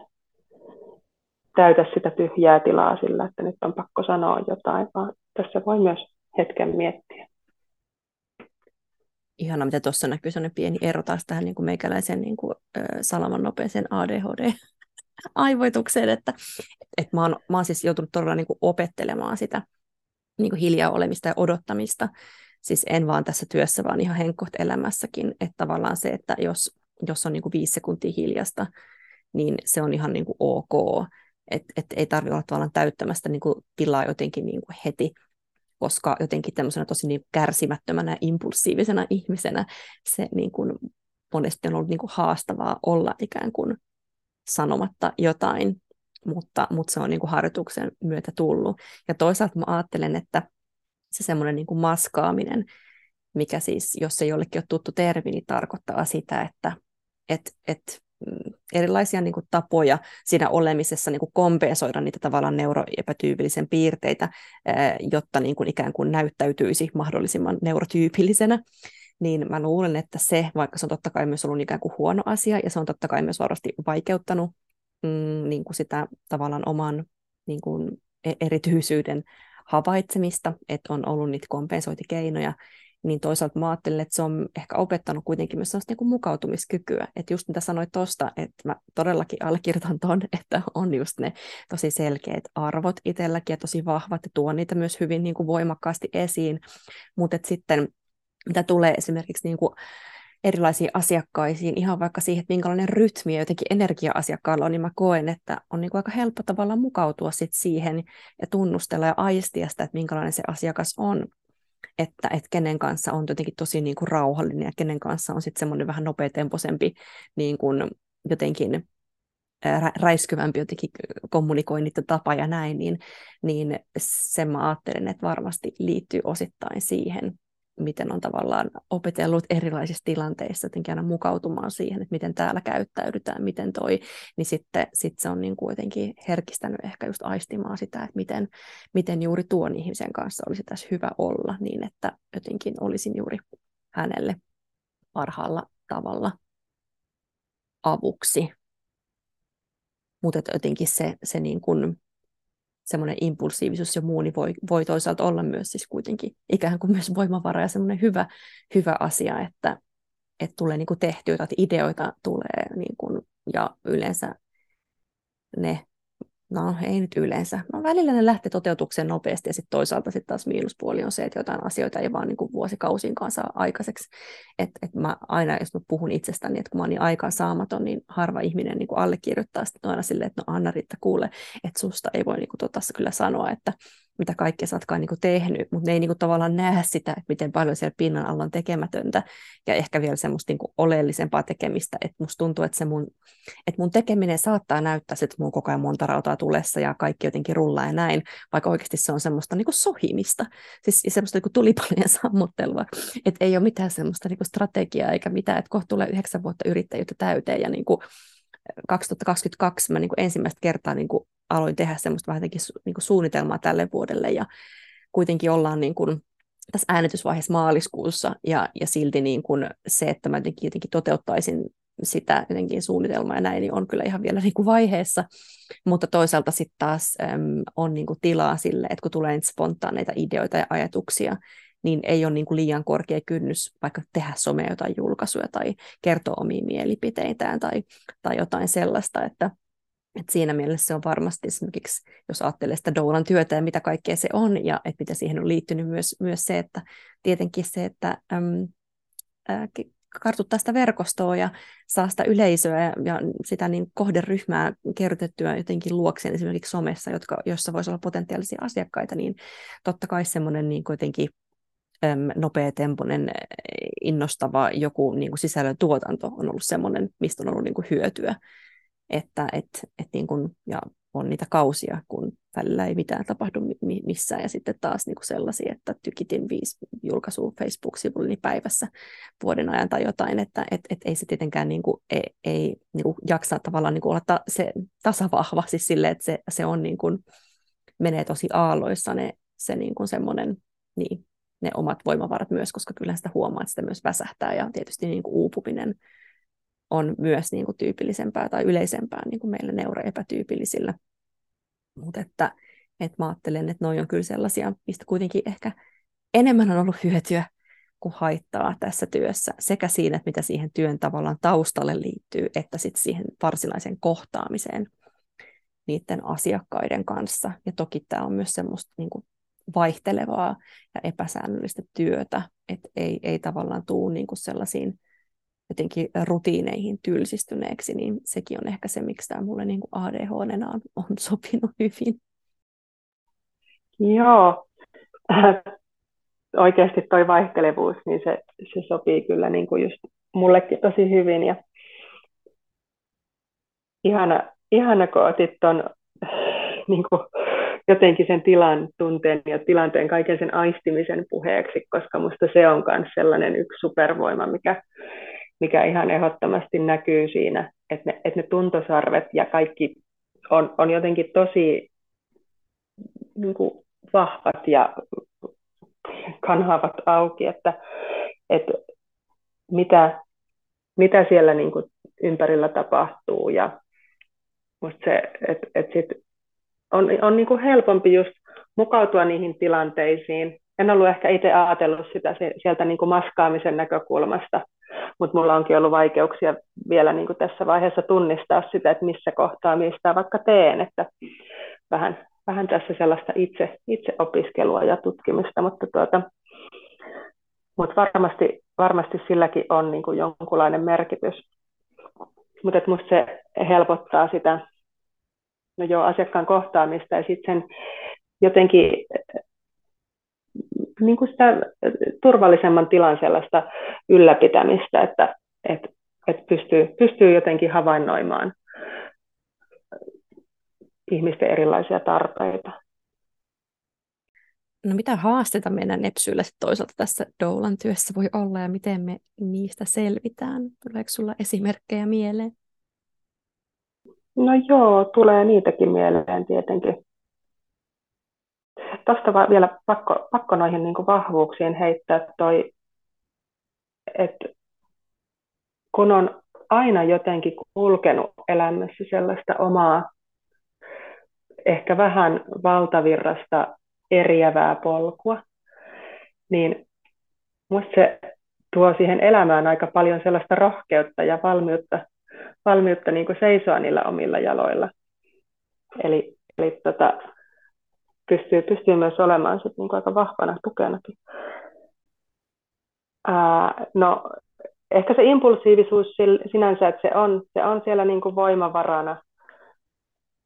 täytä sitä tyhjää tilaa sillä, että nyt on pakko sanoa jotain, vaan tässä voi myös hetken miettiä. Ihana, mitä tuossa näkyy sellainen pieni ero taas tähän niin kuin meikäläisen niin kuin, salaman nopeeseen ADHD aivoitukseen, että et mä, oon, mä oon siis joutunut todella niin kuin opettelemaan sitä niin kuin hiljaa olemista ja odottamista. Siis en vaan tässä työssä, vaan ihan henkkoht elämässäkin, että tavallaan se, että jos, jos on niin kuin viisi sekuntia hiljasta, niin se on ihan niin kuin ok. Että et ei tarvitse olla tavallaan täyttämästä niin kuin tilaa jotenkin niin kuin heti, koska jotenkin tämmöisenä tosi niin kärsimättömänä ja impulsiivisena ihmisenä se niin kuin monesti on ollut niin kuin haastavaa olla ikään kuin sanomatta jotain, mutta, mutta se on niin kuin harjoituksen myötä tullut. Ja toisaalta mä ajattelen, että se semmoinen niin kuin maskaaminen, mikä siis, jos ei jollekin ole tuttu termi, niin tarkoittaa sitä, että et, et, mm, erilaisia niin kuin tapoja siinä olemisessa niin kuin kompensoida niitä tavallaan neuroepätyypillisen piirteitä, jotta niin kuin ikään kuin näyttäytyisi mahdollisimman neurotyypillisenä niin mä luulen, että se, vaikka se on totta kai myös ollut ikään kuin huono asia, ja se on totta kai myös varmasti vaikeuttanut mm, niin kuin sitä tavallaan oman niin kuin e-, erityisyyden havaitsemista, että on ollut niitä kompensointikeinoja, niin toisaalta mä ajattelen, että se on ehkä opettanut kuitenkin myös sellaista niin kuin mukautumiskykyä. Että just mitä sanoit tuosta, että mä todellakin allekirjoitan ton, että on just ne tosi selkeät arvot itselläkin ja tosi vahvat ja tuon niitä myös hyvin niin kuin voimakkaasti esiin. Mutta sitten mitä tulee esimerkiksi niin kuin erilaisiin asiakkaisiin, ihan vaikka siihen, että minkälainen rytmi ja jotenkin energia asiakkaalla on, niin mä koen, että on niin kuin aika helppo tavallaan mukautua sit siihen ja tunnustella ja aistia sitä, että minkälainen se asiakas on. Että, että kenen kanssa on jotenkin tosi niin kuin rauhallinen ja kenen kanssa on sitten semmoinen vähän nopeatempoisempi niin kuin jotenkin räiskyvämpi jotenkin kommunikoinnit tapa ja näin, niin, niin sen mä ajattelen, että varmasti liittyy osittain siihen, miten on tavallaan opetellut erilaisissa tilanteissa jotenkin aina mukautumaan siihen, että miten täällä käyttäydytään, miten toi, niin sitten sit se on niin kuin jotenkin herkistänyt ehkä just aistimaan sitä, että miten, miten juuri tuon ihmisen kanssa olisi tässä hyvä olla niin, että jotenkin olisin juuri hänelle parhaalla tavalla avuksi. Mutta jotenkin se, se niin kuin semmoinen impulsiivisuus ja muu, niin voi, voi toisaalta olla myös siis kuitenkin ikään kuin myös voimavara ja semmoinen hyvä, hyvä asia, että, että tulee niin kuin tehtyä, että ideoita tulee niin kuin, ja yleensä ne No ei nyt yleensä. No, välillä ne lähtee toteutukseen nopeasti ja sitten toisaalta sitten taas miinuspuoli on se, että jotain asioita ei vaan niin kuin vuosikausiinkaan saa aikaiseksi. Et, et mä aina, jos mä puhun itsestäni, että kun mä oon niin aikaa saamaton, niin harva ihminen niin kuin allekirjoittaa sitten aina silleen, että no Anna-Riitta kuule, että susta ei voi niin kuin tota, kyllä sanoa, että mitä kaikkea sä ootkaan niin tehnyt, mutta ne ei niin kuin tavallaan näe sitä, että miten paljon siellä pinnan alla on tekemätöntä. Ja ehkä vielä semmoista niin kuin oleellisempaa tekemistä, että musta tuntuu, että, se mun, että mun tekeminen saattaa näyttää, että mun koko ajan monta rautaa tulessa ja kaikki jotenkin rullaa ja näin, vaikka oikeasti se on semmoista niin kuin sohimista, siis semmoista niin tulipalojen sammuttelua, että ei ole mitään semmoista niin kuin strategiaa eikä mitään, että kohta tulee yhdeksän vuotta yrittäjyyttä täyteen ja niin kuin 2022 mä niin kuin ensimmäistä kertaa niin kuin aloin tehdä semmoista vähän niin kuin suunnitelmaa tälle vuodelle ja kuitenkin ollaan niin kuin tässä äänitysvaiheessa maaliskuussa ja, ja silti niin kuin se, että mä jotenkin, jotenkin toteuttaisin sitä jotenkin suunnitelmaa ja näin, niin on kyllä ihan vielä niin kuin vaiheessa, mutta toisaalta sitten taas äm, on niin kuin tilaa sille, että kun tulee spontaaneita ideoita ja ajatuksia, niin ei ole niin kuin liian korkea kynnys vaikka tehdä somea jotain julkaisuja tai kertoa omia mielipiteitään tai, tai jotain sellaista, että, et siinä mielessä se on varmasti esimerkiksi, jos ajattelee sitä doulan työtä ja mitä kaikkea se on, ja että mitä siihen on liittynyt myös, myös se, että tietenkin se, että äm, ää, kartuttaa sitä verkostoa ja saa sitä yleisöä ja, ja sitä niin kohderyhmää kerrytettyä jotenkin luokseen esimerkiksi somessa, jotka, jossa voisi olla potentiaalisia asiakkaita, niin totta kai semmoinen niin kuitenkin nopea temponen, innostava joku niin kuin sisällön tuotanto on ollut semmoinen, mistä on ollut niin kuin hyötyä että et, et niin kun, ja on niitä kausia, kun välillä ei mitään tapahdu missään, ja sitten taas niin kuin sellaisia, että tykitin viisi julkaisua Facebook-sivulleni päivässä vuoden ajan tai jotain, että et, et ei se tietenkään niin kuin, ei, ei niin kuin jaksa tavallaan niin kuin olla ta, se tasavahva, siis sille, että se, se on niin kuin, menee tosi aalloissa ne, se niin kuin semmoinen, niin, ne omat voimavarat myös, koska kyllä sitä huomaa, että sitä myös väsähtää, ja tietysti niin kuin uupuminen on myös niin kuin tyypillisempää tai yleisempää niin kuin meillä neuroepätyypillisillä. Mutta että, että mä ajattelen, että noi on kyllä sellaisia, mistä kuitenkin ehkä enemmän on ollut hyötyä kuin haittaa tässä työssä, sekä siinä, että mitä siihen työn tavallaan taustalle liittyy, että sitten siihen varsinaiseen kohtaamiseen niiden asiakkaiden kanssa. Ja toki tämä on myös semmoista niin kuin vaihtelevaa ja epäsäännöllistä työtä, että ei, ei tavallaan tule niin kuin sellaisiin jotenkin rutiineihin tylsistyneeksi, niin sekin on ehkä se, miksi tämä mulle niin ADHD on, on sopinut hyvin. Joo, oikeasti toi vaihtelevuus, niin se, se sopii kyllä niin kuin just mullekin tosi hyvin. Ja ihana, ihana kun otit ton niin kuin jotenkin sen tilan, tunteen ja tilanteen, kaiken sen aistimisen puheeksi, koska musta se on myös sellainen yksi supervoima, mikä, mikä ihan ehdottomasti näkyy siinä, että ne, että ne tuntosarvet ja kaikki on, on jotenkin tosi niin kuin vahvat ja kanhaavat auki, että, että mitä, mitä siellä niin kuin ympärillä tapahtuu ja musta se, että, että sit on, on niin kuin helpompi just mukautua niihin tilanteisiin. En ollut ehkä itse ajatellut sitä sieltä niin kuin maskaamisen näkökulmasta, mutta mulla onkin ollut vaikeuksia vielä niin kuin tässä vaiheessa tunnistaa sitä, että missä kohtaa mistä vaikka teen, että vähän, vähän tässä sellaista itse, itse opiskelua ja tutkimista, mutta, tuota, mutta varmasti, varmasti silläkin on niin kuin jonkunlainen merkitys. Mutta minusta se helpottaa sitä no joo, asiakkaan kohtaamista ja sitten sen jotenkin niin kuin sitä turvallisemman tilan sellaista ylläpitämistä, että, että, että pystyy, pystyy jotenkin havainnoimaan ihmisten erilaisia tarpeita. No mitä haasteita meidän nepsyillä toisaalta tässä Doulan työssä voi olla ja miten me niistä selvitään? Tuleeko sulla esimerkkejä mieleen? No joo, tulee niitäkin mieleen tietenkin. Tuosta vielä pakko, pakko noihin niin kuin vahvuuksiin heittää toi, että kun on aina jotenkin kulkenut elämässä sellaista omaa, ehkä vähän valtavirrasta eriävää polkua, niin minusta se tuo siihen elämään aika paljon sellaista rohkeutta ja valmiutta, valmiutta niin kuin seisoa niillä omilla jaloilla. Eli, eli tota, pystyy, pystyy myös olemaan sit niin kuin aika vahvana tukenakin. Ää, no, ehkä se impulsiivisuus sinänsä, että se on, se on siellä niin kuin voimavarana,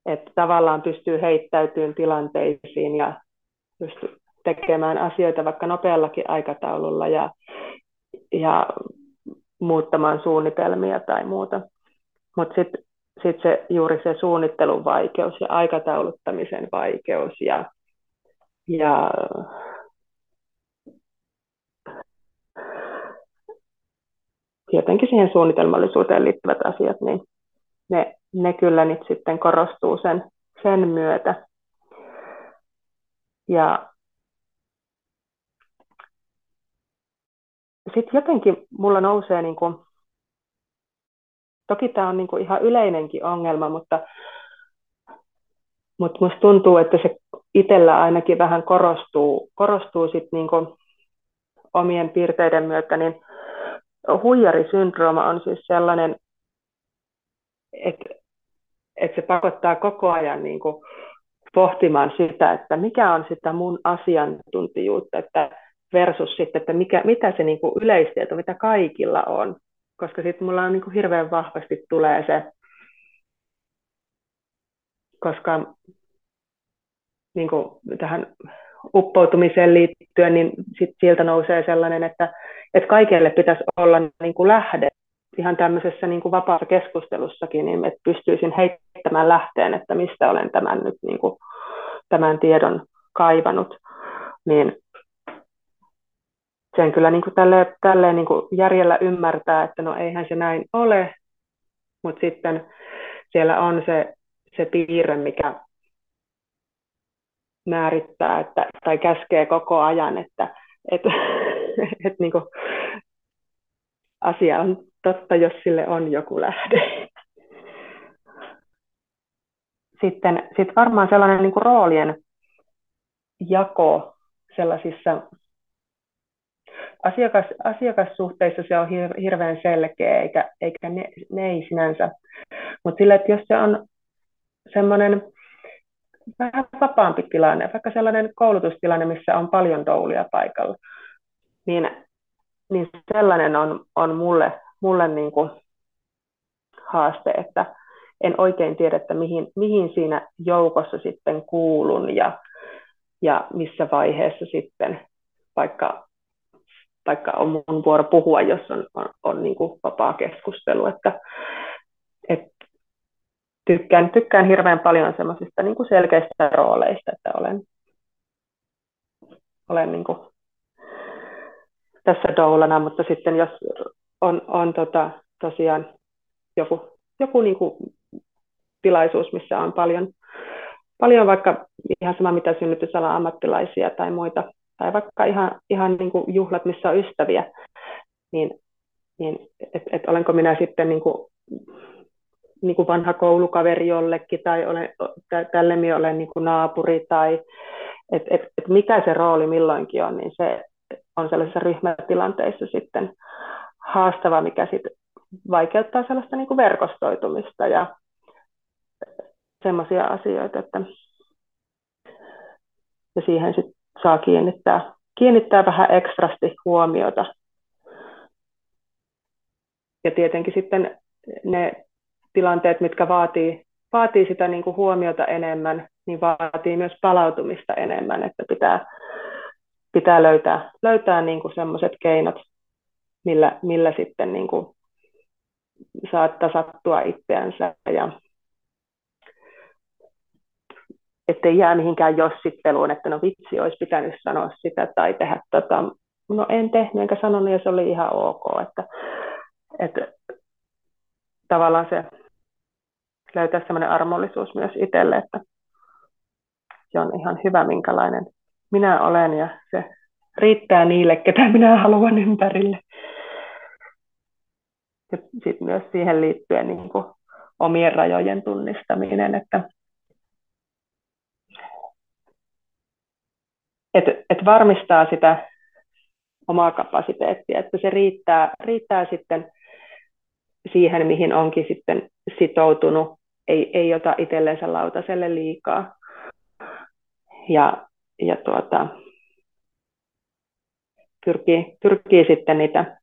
että tavallaan pystyy heittäytymään tilanteisiin ja pystyy tekemään asioita vaikka nopeallakin aikataululla ja, ja muuttamaan suunnitelmia tai muuta. Mutta sitten sit se, juuri se suunnittelun vaikeus ja aikatauluttamisen vaikeus ja, ja jotenkin siihen suunnitelmallisuuteen liittyvät asiat, niin ne, ne kyllä nyt sitten korostuu sen, sen myötä. Ja sitten jotenkin mulla nousee, niin kuin, toki tämä on niin kuin ihan yleinenkin ongelma, mutta, mutta musta tuntuu, että se itsellä ainakin vähän korostuu, korostuu sit niin kuin omien piirteiden myötä, niin huijarisyndrooma on siis sellainen, että, että se pakottaa koko ajan niin kuin pohtimaan sitä, että mikä on sitä mun asiantuntijuutta, että versus sitten, että mikä, mitä se niin kuin yleistieto, mitä kaikilla on. Koska sitten mulla on niin kuin hirveän vahvasti tulee se, koska niin kuin tähän uppoutumiseen liittyen, niin sit sieltä nousee sellainen, että, että kaikille pitäisi olla niin kuin lähde. Ihan tämmöisessä niin kuin vapaassa keskustelussakin, niin että pystyisin heittämään lähteen, että mistä olen tämän nyt niin kuin, tämän tiedon kaivanut, niin sen kyllä niin kuin tälleen, tälleen niin kuin järjellä ymmärtää, että no eihän se näin ole, mutta sitten siellä on se, se piirre, mikä määrittää että, tai käskee koko ajan, että et, et, niin kuin, asia on totta, jos sille on joku lähde. Sitten sit varmaan sellainen niin kuin roolien jako sellaisissa asiakas, asiakassuhteissa se on hir, hirveän selkeä, eikä, eikä ne, ne ei sinänsä. Mutta sillä, että jos se on semmoinen vähän vapaampi tilanne, vaikka sellainen koulutustilanne, missä on paljon doulia paikalla, niin, niin sellainen on, on mulle, mulle niin kuin haaste, että en oikein tiedä, että mihin, mihin siinä joukossa sitten kuulun ja, ja missä vaiheessa sitten vaikka, vaikka on mun vuoro puhua, jos on, on, on niin kuin vapaa keskustelu, että, että tykkään, tykkään hirveän paljon semmoisista niin selkeistä rooleista, että olen, olen niin kuin tässä doulana, mutta sitten jos on, on tota, tosiaan joku, joku niin kuin tilaisuus, missä on paljon, paljon vaikka ihan sama mitä synnytysalan ammattilaisia tai muita, tai vaikka ihan, ihan niin kuin juhlat, missä on ystäviä, niin, niin että et olenko minä sitten niin kuin niin kuin vanha koulukaveri jollekin tai olen, tälle minä olen niin kuin naapuri tai et, et, et mikä se rooli milloinkin on, niin se on sellaisissa ryhmätilanteissa sitten haastava, mikä sitten vaikeuttaa sellaista niin kuin verkostoitumista ja semmoisia asioita, että ja siihen sitten saa kiinnittää, kiinnittää vähän ekstrasti huomiota. Ja tietenkin sitten ne tilanteet, mitkä vaatii, vaatii sitä niin kuin huomiota enemmän, niin vaatii myös palautumista enemmän, että pitää, pitää löytää, löytää niin sellaiset keinot, millä, millä sitten niin kuin saa tasattua itseänsä ja ettei jää mihinkään jossitteluun, että no vitsi, olisi pitänyt sanoa sitä tai tehdä tota. No en tehnyt enkä sanonut ja se oli ihan ok, että, että tavallaan se löytää semmoinen armollisuus myös itselle, että se on ihan hyvä, minkälainen minä olen ja se riittää niille, ketä minä haluan ympärille. Ja sitten myös siihen liittyen niin kuin omien rajojen tunnistaminen, että et, et varmistaa sitä omaa kapasiteettia, että se riittää, riittää sitten siihen, mihin onkin sitten sitoutunut, ei, ei ota itsellensä lautaselle liikaa. Ja, ja tuota, pyrkii, pyrkii sitten niitä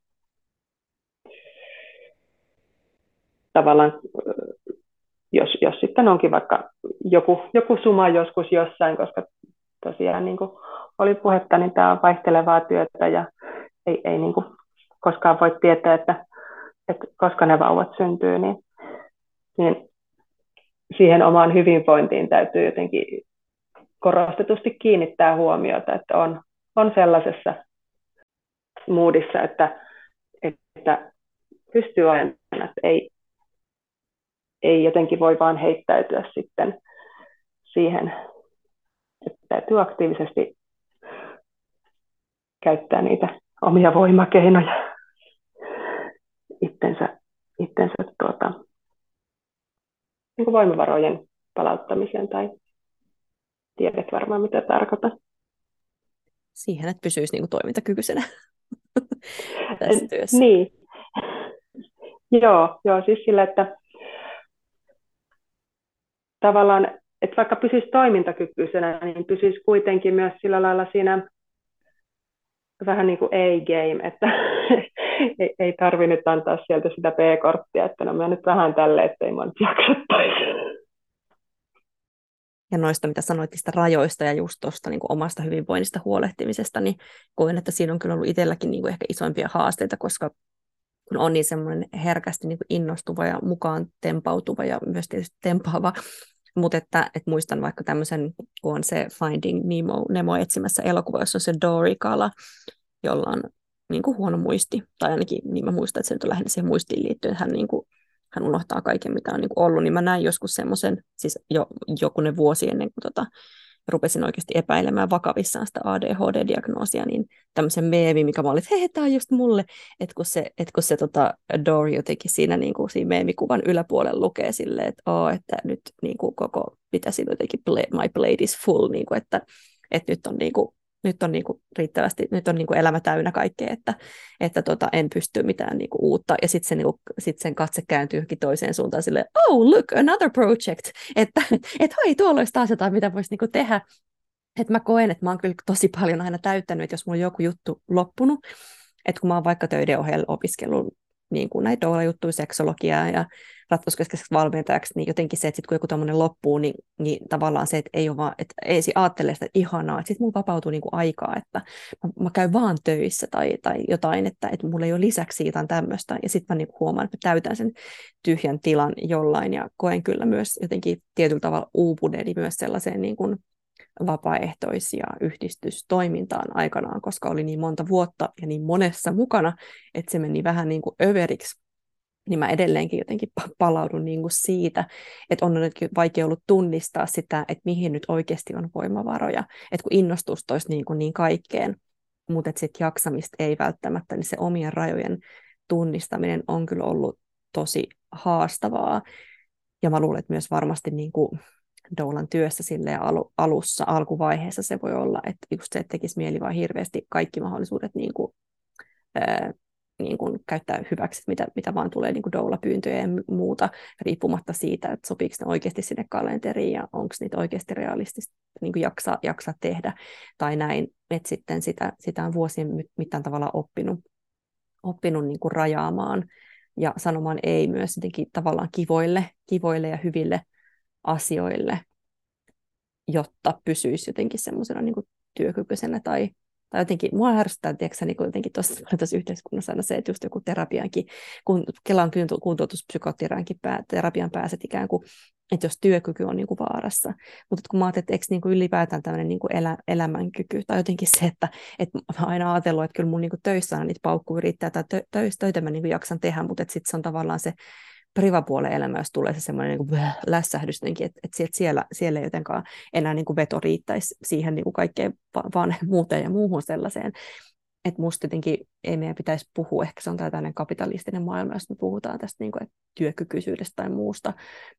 tavallaan, jos, jos sitten onkin vaikka joku, joku suma joskus jossain, koska tosiaan niin kuin oli puhetta, niin tämä on vaihtelevaa työtä ja ei, ei niin kuin koskaan voi tietää, että että koska ne vauvat syntyy, niin, niin siihen omaan hyvinvointiin täytyy jotenkin korostetusti kiinnittää huomiota, että on, on sellaisessa moodissa, että, että pystyy olemaan, että ei, ei jotenkin voi vaan heittäytyä sitten siihen, täytyy aktiivisesti käyttää niitä omia voimakeinoja itsensä, itsensä tuota, niin kuin voimavarojen palauttamiseen tai tiedät varmaan mitä tarkoitan. Siihen, että pysyisi niin kuin toimintakykyisenä tässä työssä. Niin. Joo, joo, siis sillä, että tavallaan, että vaikka pysyisi toimintakykyisenä, niin pysyisi kuitenkin myös sillä lailla siinä vähän niin kuin A-game, että ei, ei tarvi nyt antaa sieltä sitä B-korttia, että no mä nyt vähän tälle, ettei mä nyt jaksattaisi. Ja noista, mitä sanoit niistä rajoista ja just tuosta niin omasta hyvinvoinnista huolehtimisesta, niin koen, että siinä on kyllä ollut itselläkin niin kuin ehkä isoimpia haasteita, koska kun on niin semmoinen herkästi niin kuin innostuva ja mukaan tempautuva ja myös tietysti tempaava, mutta että, että muistan vaikka tämmöisen, kun on se Finding Nemo, Nemo etsimässä elokuva, jossa on se Dory-kala, jolla on niin kuin huono muisti, tai ainakin niin mä muistan, että se nyt on lähinnä siihen muistiin liittyen, hän, niin kuin, hän unohtaa kaiken, mitä on niin kuin ollut, niin mä näin joskus semmoisen, siis jo, jokunen vuosi ennen kuin tota, rupesin oikeasti epäilemään vakavissaan sitä ADHD-diagnoosia, niin tämmöisen meemi, mikä mä olin, että hei, tämä on just mulle, että kun se, että kun se tota, Dory jotenkin siinä, niin kuin, siinä meemikuvan yläpuolella lukee silleen, että, oh, että nyt niin kuin, koko pitäisi jotenkin, play, my plate is full, niin kuin, että, että nyt on niin kuin, nyt on niinku riittävästi, nyt on niinku elämä täynnä kaikkea, että, että tota, en pysty mitään niinku uutta. Ja sitten se, niinku, sit sen katse kääntyy toiseen suuntaan sille, oh look, another project, että et, hei, tuolla olisi taas jotain, mitä voisi niinku tehdä. Että mä koen, että mä oon kyllä tosi paljon aina täyttänyt, että jos mulla on joku juttu loppunut, että kun mä oon vaikka töiden ohella opiskellut niin kuin näitä doula-juttuja, seksologiaa ja ratkaisukeskeiseksi valmentajaksi, niin jotenkin se, että sit kun joku tämmöinen loppuu, niin, niin tavallaan se, että ei ole vaan, että ei ajattele sitä että ihanaa, että sitten mulla vapautuu niin kuin aikaa, että mä, mä, käyn vaan töissä tai, tai jotain, että, että mulla ei ole lisäksi jotain tämmöistä, ja sitten mä niin kuin huomaan, että mä täytän sen tyhjän tilan jollain, ja koen kyllä myös jotenkin tietyllä tavalla uupuneeni myös sellaiseen niin kuin vapaaehtoisia yhdistystoimintaan aikanaan, koska oli niin monta vuotta ja niin monessa mukana, että se meni vähän niin kuin överiksi niin mä edelleenkin jotenkin palaudun niin kuin siitä, että on nyt vaikea ollut tunnistaa sitä, että mihin nyt oikeasti on voimavaroja, että kun innostus toisi niin, kuin niin kaikkeen, mutta sitten jaksamista ei välttämättä, niin se omien rajojen tunnistaminen on kyllä ollut tosi haastavaa. Ja mä luulen, että myös varmasti niin kuin Doulan työssä sille alu, alussa, alkuvaiheessa se voi olla, että just se, että tekisi mieli vaan hirveästi kaikki mahdollisuudet niin kuin, ää, niin kuin käyttää hyväksi, mitä, mitä vaan tulee niin kuin doula-pyyntöjä ja muuta, riippumatta siitä, että sopiiko ne oikeasti sinne kalenteriin ja onko niitä oikeasti realistista niin kuin jaksaa, jaksaa tehdä tai näin. Että sitten sitä, sitä on vuosien mittaan tavalla oppinut, oppinut niin kuin rajaamaan ja sanomaan ei myös jotenkin tavallaan kivoille, kivoille ja hyville asioille, jotta pysyisi jotenkin semmoisena niin työkykyisenä tai tai jotenkin, mua härsyttää, tiedätkö, niin jotenkin tuossa yhteiskunnassa aina se, että just joku terapiankin, kun Kelan kuntoutuspsykoterapian pää, terapian pääset ikään kuin, että jos työkyky on niin kuin vaarassa. Mutta kun mä ajattelin, että eikö niin kuin ylipäätään tämmöinen niin kuin elä, elämänkyky, tai jotenkin se, että, että mä aina ajatellut, että kyllä mun niin kuin töissä on niitä paukkuja riittää, tai tö, töistä, töitä mä niin kuin jaksan tehdä, mutta sitten se on tavallaan se privapuolen elämä, jos tulee se semmoinen niin lässähdys, että, että siellä, siellä ei jotenkaan enää niin kuin veto riittäisi siihen niin kuin kaikkeen vaan muuteen ja muuhun sellaiseen. Että musta jotenkin ei meidän pitäisi puhua, ehkä se on tällainen kapitalistinen maailma, jos me puhutaan tästä niin kuin, että työkykyisyydestä tai muusta,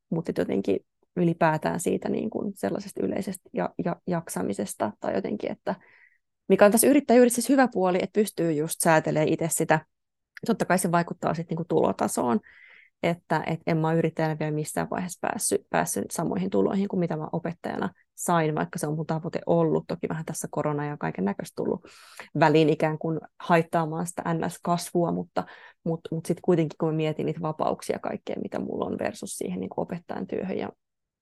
mutta jotenkin ylipäätään siitä niin kuin sellaisesta yleisestä ja, ja, jaksamisesta tai jotenkin, että mikä on tässä yrittäjyydessä siis hyvä puoli, että pystyy just säätelemään itse sitä, totta kai se vaikuttaa sitten niin tulotasoon, että et en mä yrittäjänä vielä missään vaiheessa päässyt, päässyt samoihin tuloihin kuin mitä mä opettajana sain, vaikka se on mun tavoite ollut. Toki vähän tässä korona ja kaiken näköistä tullut väliin ikään kuin haittaamaan sitä NS-kasvua, mutta, mutta, mutta sitten kuitenkin kun mä mietin niitä vapauksia kaikkea, mitä mulla on versus siihen niin opettajan työhön ja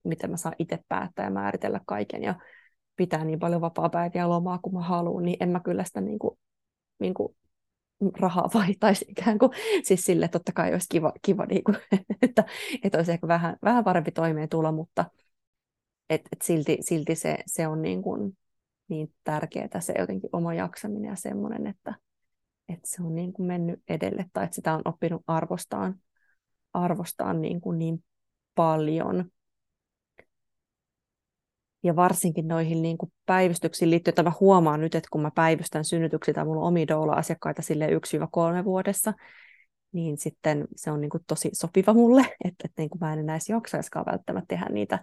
miten mä saan itse päättää ja määritellä kaiken ja pitää niin paljon vapaa-päiviä lomaa kuin mä haluan, niin en mä kyllä sitä niin kuin, niin kuin rahaa vaihtaisi ikään kuin. Siis sille totta kai olisi kiva, kiva niin kuin, että, että olisi ehkä vähän, vähän parempi toimeentulo, mutta et, et silti, silti se, se on niin, kuin, niin tärkeää se jotenkin oma jaksaminen ja semmoinen, että, että se on niin kuin mennyt edelle tai että sitä on oppinut arvostaan, arvostaan niin, kuin niin paljon. Ja varsinkin noihin niin kuin päivystyksiin liittyen, että mä huomaan nyt, että kun mä päivystän synnytyksiä tai mulla on omia doula-asiakkaita sille 1-3 vuodessa, niin sitten se on niin kuin tosi sopiva mulle, että, että niin kuin mä en enää jaksaiskaan välttämättä tehdä niitä,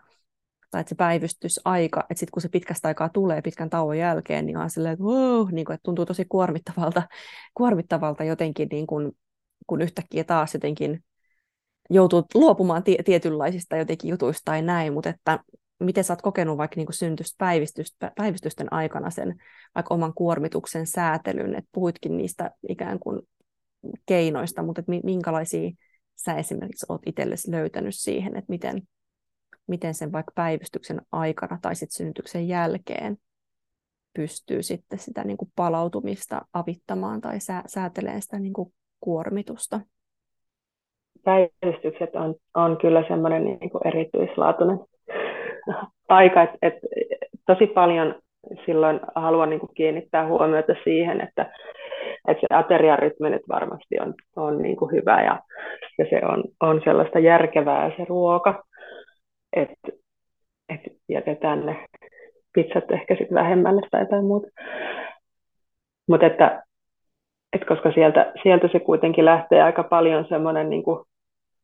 tai että se päivystysaika, että sitten kun se pitkästä aikaa tulee pitkän tauon jälkeen, niin on silleen, että, wow, niin kuin, että tuntuu tosi kuormittavalta, kuormittavalta jotenkin, niin kuin, kun yhtäkkiä taas jotenkin joutuu luopumaan tie- tietynlaisista jotenkin jutuista tai näin, mutta että miten sä oot kokenut vaikka niin päivystysten aikana sen vaikka oman kuormituksen säätelyn, että puhuitkin niistä ikään kuin keinoista, mutta että minkälaisia sä esimerkiksi oot itsellesi löytänyt siihen, että miten, miten sen vaikka päivystyksen aikana tai sitten synnytyksen jälkeen pystyy sitten sitä niin kuin palautumista avittamaan tai sä, säätelemään sitä niin kuin kuormitusta? Päivystykset on, on kyllä semmoinen niin erityislaatuinen aika, että et, tosi paljon silloin haluan niin kuin kiinnittää huomiota siihen, että, että se ateriarytmi nyt varmasti on, on niin kuin hyvä ja, ja se on, on sellaista järkevää se ruoka, että et jätetään ne pizzat ehkä sitten vähemmälle tai jotain muuta. Mutta että, et koska sieltä, sieltä se kuitenkin lähtee aika paljon semmoinen niin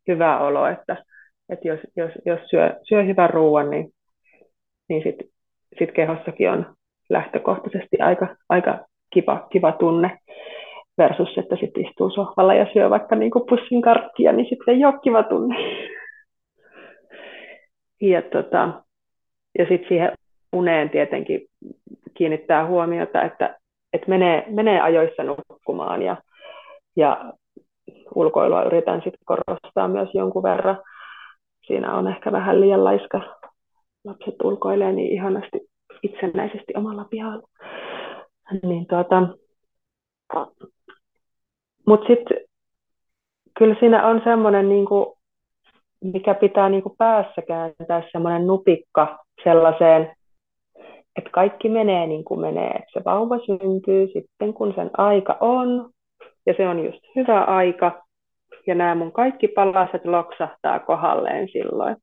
hyvä olo, että, että jos, jos, jos syö, syö hyvän ruoan, niin, niin sitten sit kehossakin on lähtökohtaisesti aika, aika kiva, kiva tunne versus, että sitten istuu sohvalla ja syö vaikka niin kuin pussin karkkia, niin sitten ei ole kiva tunne. Ja, tota, ja sitten siihen uneen tietenkin kiinnittää huomiota, että, että menee, menee ajoissa nukkumaan ja, ja ulkoilua yritän sitten korostaa myös jonkun verran. Siinä on ehkä vähän liian laiska. Lapset ulkoilee niin ihanasti itsenäisesti omalla pihalla. Niin tuota, mutta sitten kyllä siinä on semmoinen, niinku, mikä pitää niinku päässä kääntää semmoinen nupikka sellaiseen, että kaikki menee niin kuin menee. Että se vauva syntyy sitten, kun sen aika on, ja se on just hyvä aika, ja nämä mun kaikki palaset loksahtaa kohalleen silloin.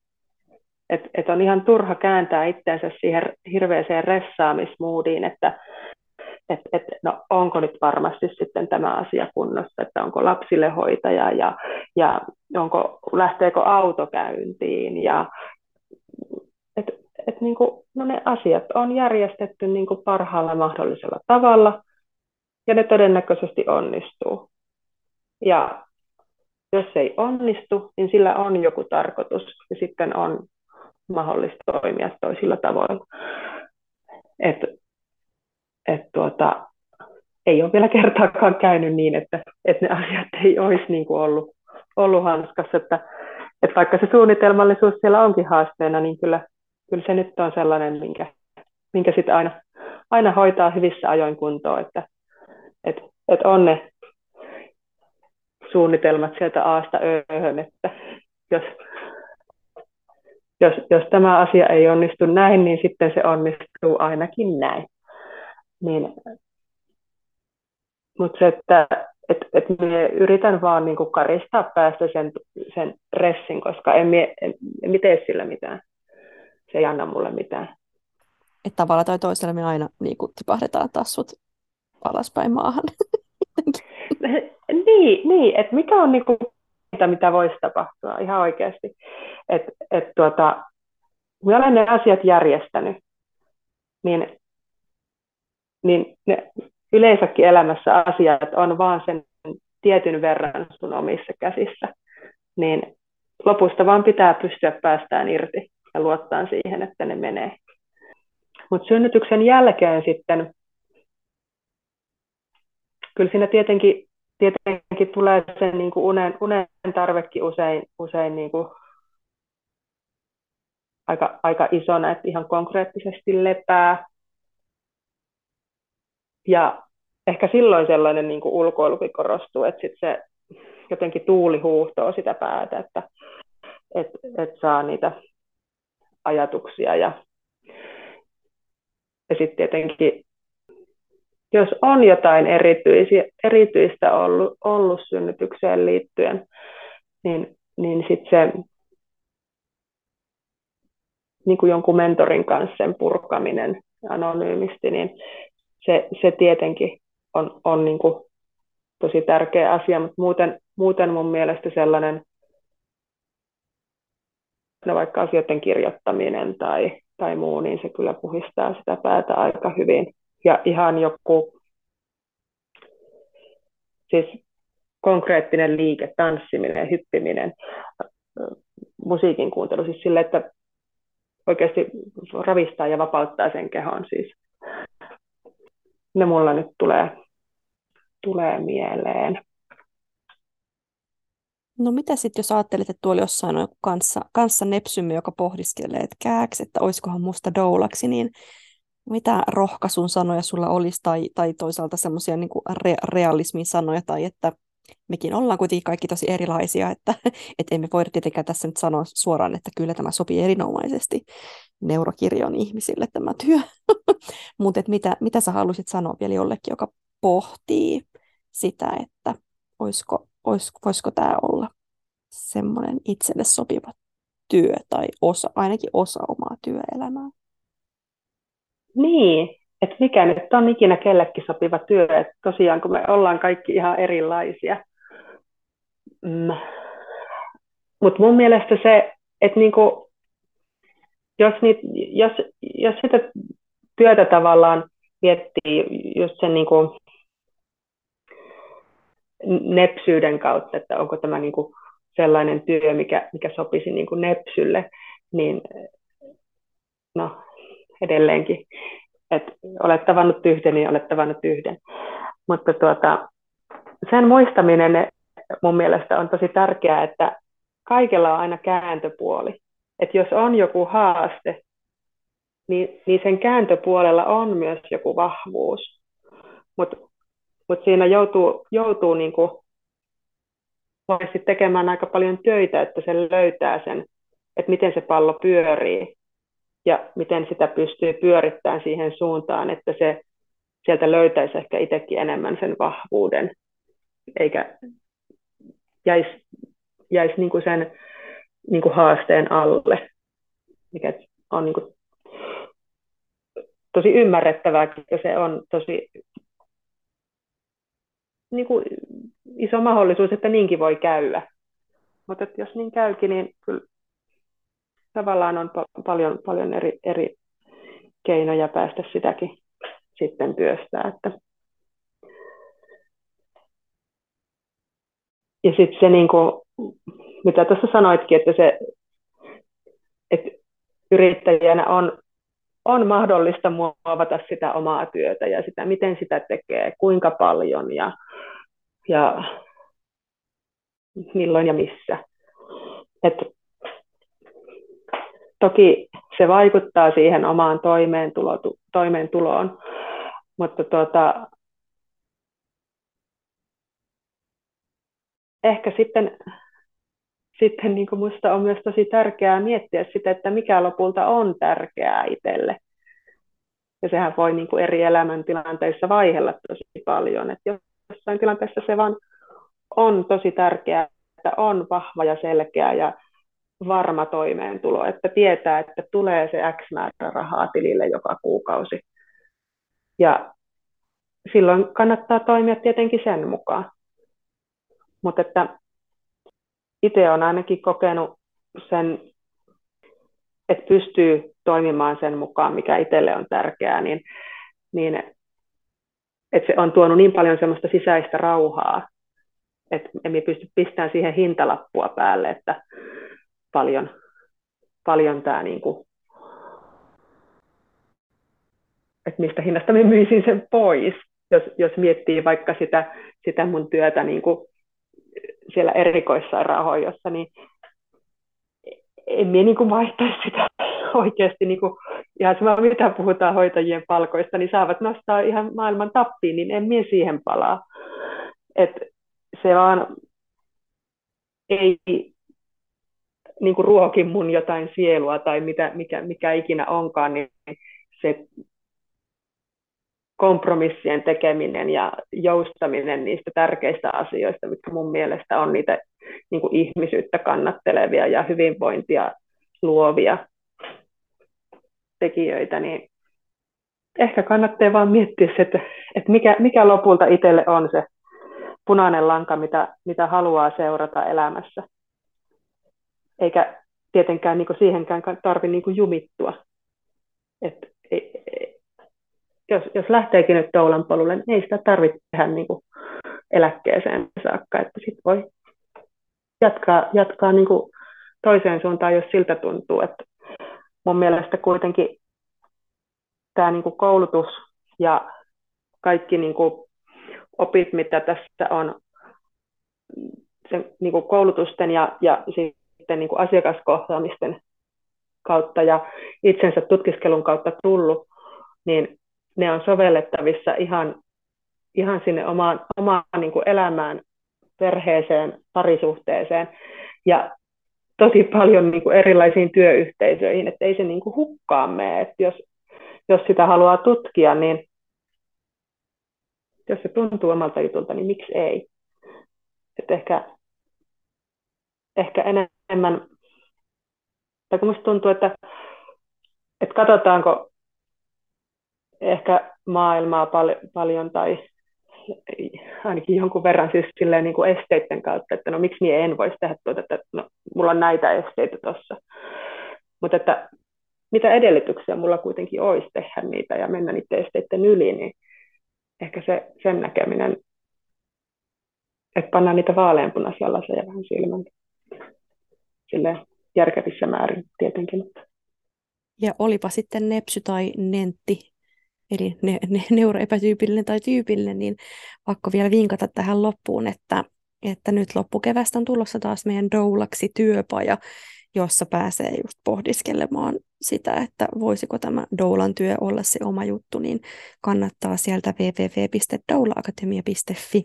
Että et on ihan turha kääntää itseensä siihen hirveäseen ressaamismoodiin, että et, et, no, onko nyt varmasti sitten tämä asia kunnossa, että onko lapsille hoitaja ja, ja onko, lähteekö auto käyntiin ja et, et niin kuin, no ne asiat on järjestetty niin kuin parhaalla mahdollisella tavalla ja ne todennäköisesti onnistuu. Ja jos ei onnistu, niin sillä on joku tarkoitus ja sitten on mahdollista toimia toisilla tavoilla. Et, et tuota, ei ole vielä kertaakaan käynyt niin, että, että ne asiat ei olisi niin kuin ollut, ollut hanskassa. Että, että vaikka se suunnitelmallisuus siellä onkin haasteena, niin kyllä, kyllä se nyt on sellainen, minkä, minkä sitten aina, aina hoitaa hyvissä ajoin kuntoon, että, että, että on ne suunnitelmat sieltä aasta ööhön, että jos, jos, jos tämä asia ei onnistu näin, niin sitten se onnistuu ainakin näin. Niin, mutta se, että et, et me yritän vaan niinku karistaa päästä sen, sen ressin, koska en, mie, en, en tee sillä mitään. Se ei anna mulle mitään. Että tavalla tai toisella me aina niin tipahdetaan taas sut alaspäin maahan. niin, niin että mikä on niinku, mitä, mitä voisi tapahtua ihan oikeasti. Että et tuota, kun olen ne asiat järjestänyt, niin, niin ne yleensäkin elämässä asiat on vaan sen tietyn verran sun omissa käsissä. Niin lopusta vaan pitää pystyä päästään irti ja luottaa siihen, että ne menee. Mutta synnytyksen jälkeen sitten, kyllä siinä tietenkin tietenkin tulee se niin kuin unen, unen tarvekin usein, usein niin kuin aika, aika isona, että ihan konkreettisesti lepää. Ja ehkä silloin sellainen niin kuin ulkoilukin korostuu, että sit se jotenkin tuuli huuhtoo sitä päätä, että et, et saa niitä ajatuksia. Ja, ja sitten tietenkin jos on jotain erityisiä, erityistä ollut, ollut synnytykseen liittyen, niin, niin sitten se niin kuin jonkun mentorin kanssa sen purkaminen anonyymisti, niin se, se tietenkin on, on niin kuin tosi tärkeä asia, mutta muuten, muuten mun mielestä sellainen no vaikka asioiden kirjoittaminen tai, tai muu, niin se kyllä puhistaa sitä päätä aika hyvin. Ja ihan joku siis konkreettinen liike, tanssiminen, hyppiminen, musiikin kuuntelu, siis sille, että oikeasti ravistaa ja vapauttaa sen kehon. Siis. Ne mulla nyt tulee, tulee mieleen. No mitä sitten, jos ajattelet, että tuolla jossain on joku kanssa, kanssa nepsymme, joka pohdiskelee, että kääks, että olisikohan musta doulaksi, niin mitä rohkaisun sanoja sulla olisi, tai, tai toisaalta semmoisia niin re, realismin sanoja, tai että mekin ollaan kuitenkin kaikki tosi erilaisia, että, että emme voi tietenkään tässä nyt sanoa suoraan, että kyllä tämä sopii erinomaisesti neurokirjon ihmisille tämä työ. Mutta mitä, mitä sä haluaisit sanoa vielä jollekin, joka pohtii sitä, että olisiko, olis, voisiko tämä olla semmoinen itselle sopiva työ tai osa, ainakin osa omaa työelämää? Niin, että mikä nyt on ikinä kellekin sopiva työ, että tosiaan kun me ollaan kaikki ihan erilaisia. Mm. Mutta mun mielestä se, että niinku, jos, niit, jos, jos sitä työtä tavallaan miettii just sen niinku nepsyyden kautta, että onko tämä niinku sellainen työ, mikä, mikä sopisi niinku nepsylle, niin no edelleenkin että olet tavannut yhden, niin olet tavannut yhden. Mutta tuota, sen muistaminen mun mielestä on tosi tärkeää, että kaikella on aina kääntöpuoli. Että jos on joku haaste, niin, niin sen kääntöpuolella on myös joku vahvuus. Mutta mut siinä joutuu, joutuu niinku tekemään aika paljon töitä, että se löytää sen, että miten se pallo pyörii ja miten sitä pystyy pyörittämään siihen suuntaan, että se sieltä löytäisi ehkä itsekin enemmän sen vahvuuden, eikä jäisi, jäisi niin kuin sen niin kuin haasteen alle, mikä on niin kuin tosi ymmärrettävää, että se on tosi niin kuin iso mahdollisuus, että niinkin voi käydä. Mutta jos niin käykin, niin kyllä tavallaan on pa- paljon, paljon eri, eri keinoja päästä sitäkin sitten työstää. Että. Ja sitten se, niin kuin, mitä tuossa sanoitkin, että se että yrittäjänä on, on mahdollista muovata sitä omaa työtä ja sitä, miten sitä tekee, kuinka paljon ja, ja milloin ja missä. Että Toki se vaikuttaa siihen omaan toimeentulo, toimeentuloon, mutta tuota, ehkä sitten, sitten niin kuin musta on myös tosi tärkeää miettiä sitä, että mikä lopulta on tärkeää itselle. Ja sehän voi niin kuin eri elämäntilanteissa vaihella tosi paljon. Että jossain tilanteessa se vaan on tosi tärkeää, että on vahva ja selkeä ja varma toimeentulo, että tietää, että tulee se X määrä rahaa tilille joka kuukausi. Ja silloin kannattaa toimia tietenkin sen mukaan. Mutta että itse olen ainakin kokenut sen, että pystyy toimimaan sen mukaan, mikä itselle on tärkeää, niin, niin että se on tuonut niin paljon semmoista sisäistä rauhaa, että emme pysty pistämään siihen hintalappua päälle, että paljon, paljon tämä, niin kuin, että mistä hinnasta mä myisin sen pois, jos, jos miettii vaikka sitä, sitä mun työtä niin kuin siellä erikoissairaanhoidossa, niin en minä niin vaihtaisi sitä oikeasti, niin kuin, ihan sama mitä puhutaan hoitajien palkoista, niin saavat nostaa ihan maailman tappiin, niin en minä siihen palaa. Et se vaan ei, niin kuin ruokin mun jotain sielua tai mitä, mikä, mikä ikinä onkaan, niin se kompromissien tekeminen ja joustaminen niistä tärkeistä asioista, mitkä mun mielestä on niitä niin kuin ihmisyyttä kannattelevia ja hyvinvointia luovia, tekijöitä, niin ehkä kannattaa vaan miettiä se, että, että mikä, mikä lopulta itselle on se punainen lanka, mitä, mitä haluaa seurata elämässä. Eikä tietenkään niin siihenkään tarvitse niin jumittua. Et, jos, jos lähteekin nyt toulan polulle, niin ei sitä tarvitse tehdä niin eläkkeeseen saakka. Että sit voi jatkaa, jatkaa niin toiseen suuntaan, jos siltä tuntuu. Että mun mielestä kuitenkin tämä niin koulutus ja kaikki niin opit, mitä tässä on sen niin koulutusten ja, ja sitten niin asiakaskohtaamisten kautta ja itsensä tutkiskelun kautta tullut, niin ne on sovellettavissa ihan, ihan sinne omaan, omaan niin elämään, perheeseen, parisuhteeseen. Ja tosi paljon niin kuin erilaisiin työyhteisöihin, että ei se niin kuin hukkaan mene. Että jos, jos sitä haluaa tutkia, niin jos se tuntuu omalta jutulta, niin miksi ei? Että ehkä, ehkä enemmän, tai kun musta tuntuu, että, että katsotaanko ehkä maailmaa pal- paljon tai ainakin jonkun verran siis silleen niin kuin esteiden kautta, että no miksi minä en voisi tehdä tuota, että no, mulla on näitä esteitä tuossa. Mutta että mitä edellytyksiä mulla kuitenkin olisi tehdä niitä ja mennä niiden esteiden yli, niin ehkä se, sen näkeminen, että pannaan niitä vaaleanpunaisia laseja vähän silmän sille järkevissä määrin tietenkin. Ja olipa sitten nepsy tai nentti, eli ne, ne, neuroepätyypillinen tai tyypillinen, niin pakko vielä vinkata tähän loppuun, että, että nyt loppukevästä on tulossa taas meidän doulaksi työpaja, jossa pääsee just pohdiskelemaan sitä, että voisiko tämä doulan työ olla se oma juttu, niin kannattaa sieltä www.doulaakatemia.fi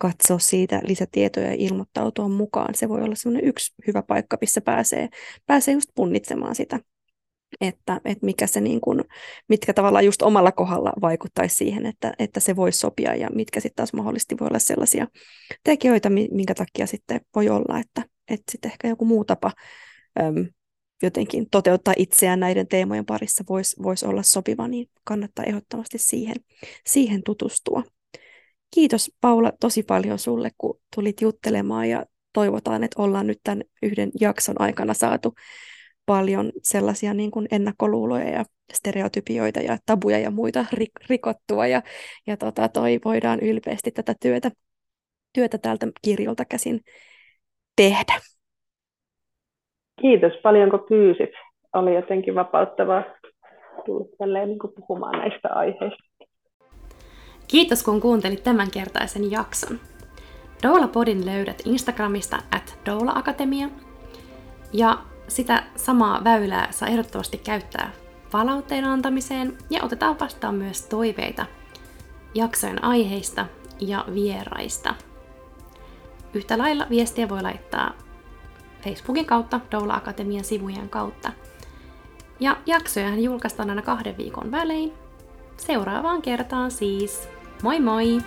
katsoa siitä lisätietoja ja ilmoittautua mukaan. Se voi olla sellainen yksi hyvä paikka, missä pääsee, pääsee just punnitsemaan sitä että, että mikä se niin kuin, mitkä tavallaan just omalla kohdalla vaikuttaisi siihen, että, että se voisi sopia ja mitkä sitten taas mahdollisesti voi olla sellaisia tekijöitä, minkä takia sitten voi olla, että, että sitten ehkä joku muu tapa äm, jotenkin toteuttaa itseään näiden teemojen parissa voisi vois olla sopiva, niin kannattaa ehdottomasti siihen, siihen tutustua. Kiitos Paula tosi paljon sulle, kun tulit juttelemaan ja toivotaan, että ollaan nyt tämän yhden jakson aikana saatu paljon sellaisia niin kuin ennakkoluuloja ja stereotypioita ja tabuja ja muita rikottua ja, ja tota, toi voidaan ylpeästi tätä työtä, työtä täältä kirjolta käsin tehdä. Kiitos paljon, kun pyysit. Oli jotenkin vapauttavaa tulla niin kuin puhumaan näistä aiheista. Kiitos, kun kuuntelit tämänkertaisen jakson. Doula Podin löydät Instagramista at Doula Akatemia. Ja sitä samaa väylää saa ehdottomasti käyttää palautteen antamiseen ja otetaan vastaan myös toiveita jaksojen aiheista ja vieraista. Yhtä lailla viestiä voi laittaa Facebookin kautta, Doula Akatemian sivujen kautta. Ja jaksojahan julkaistaan aina kahden viikon välein. Seuraavaan kertaan siis. Moi moi!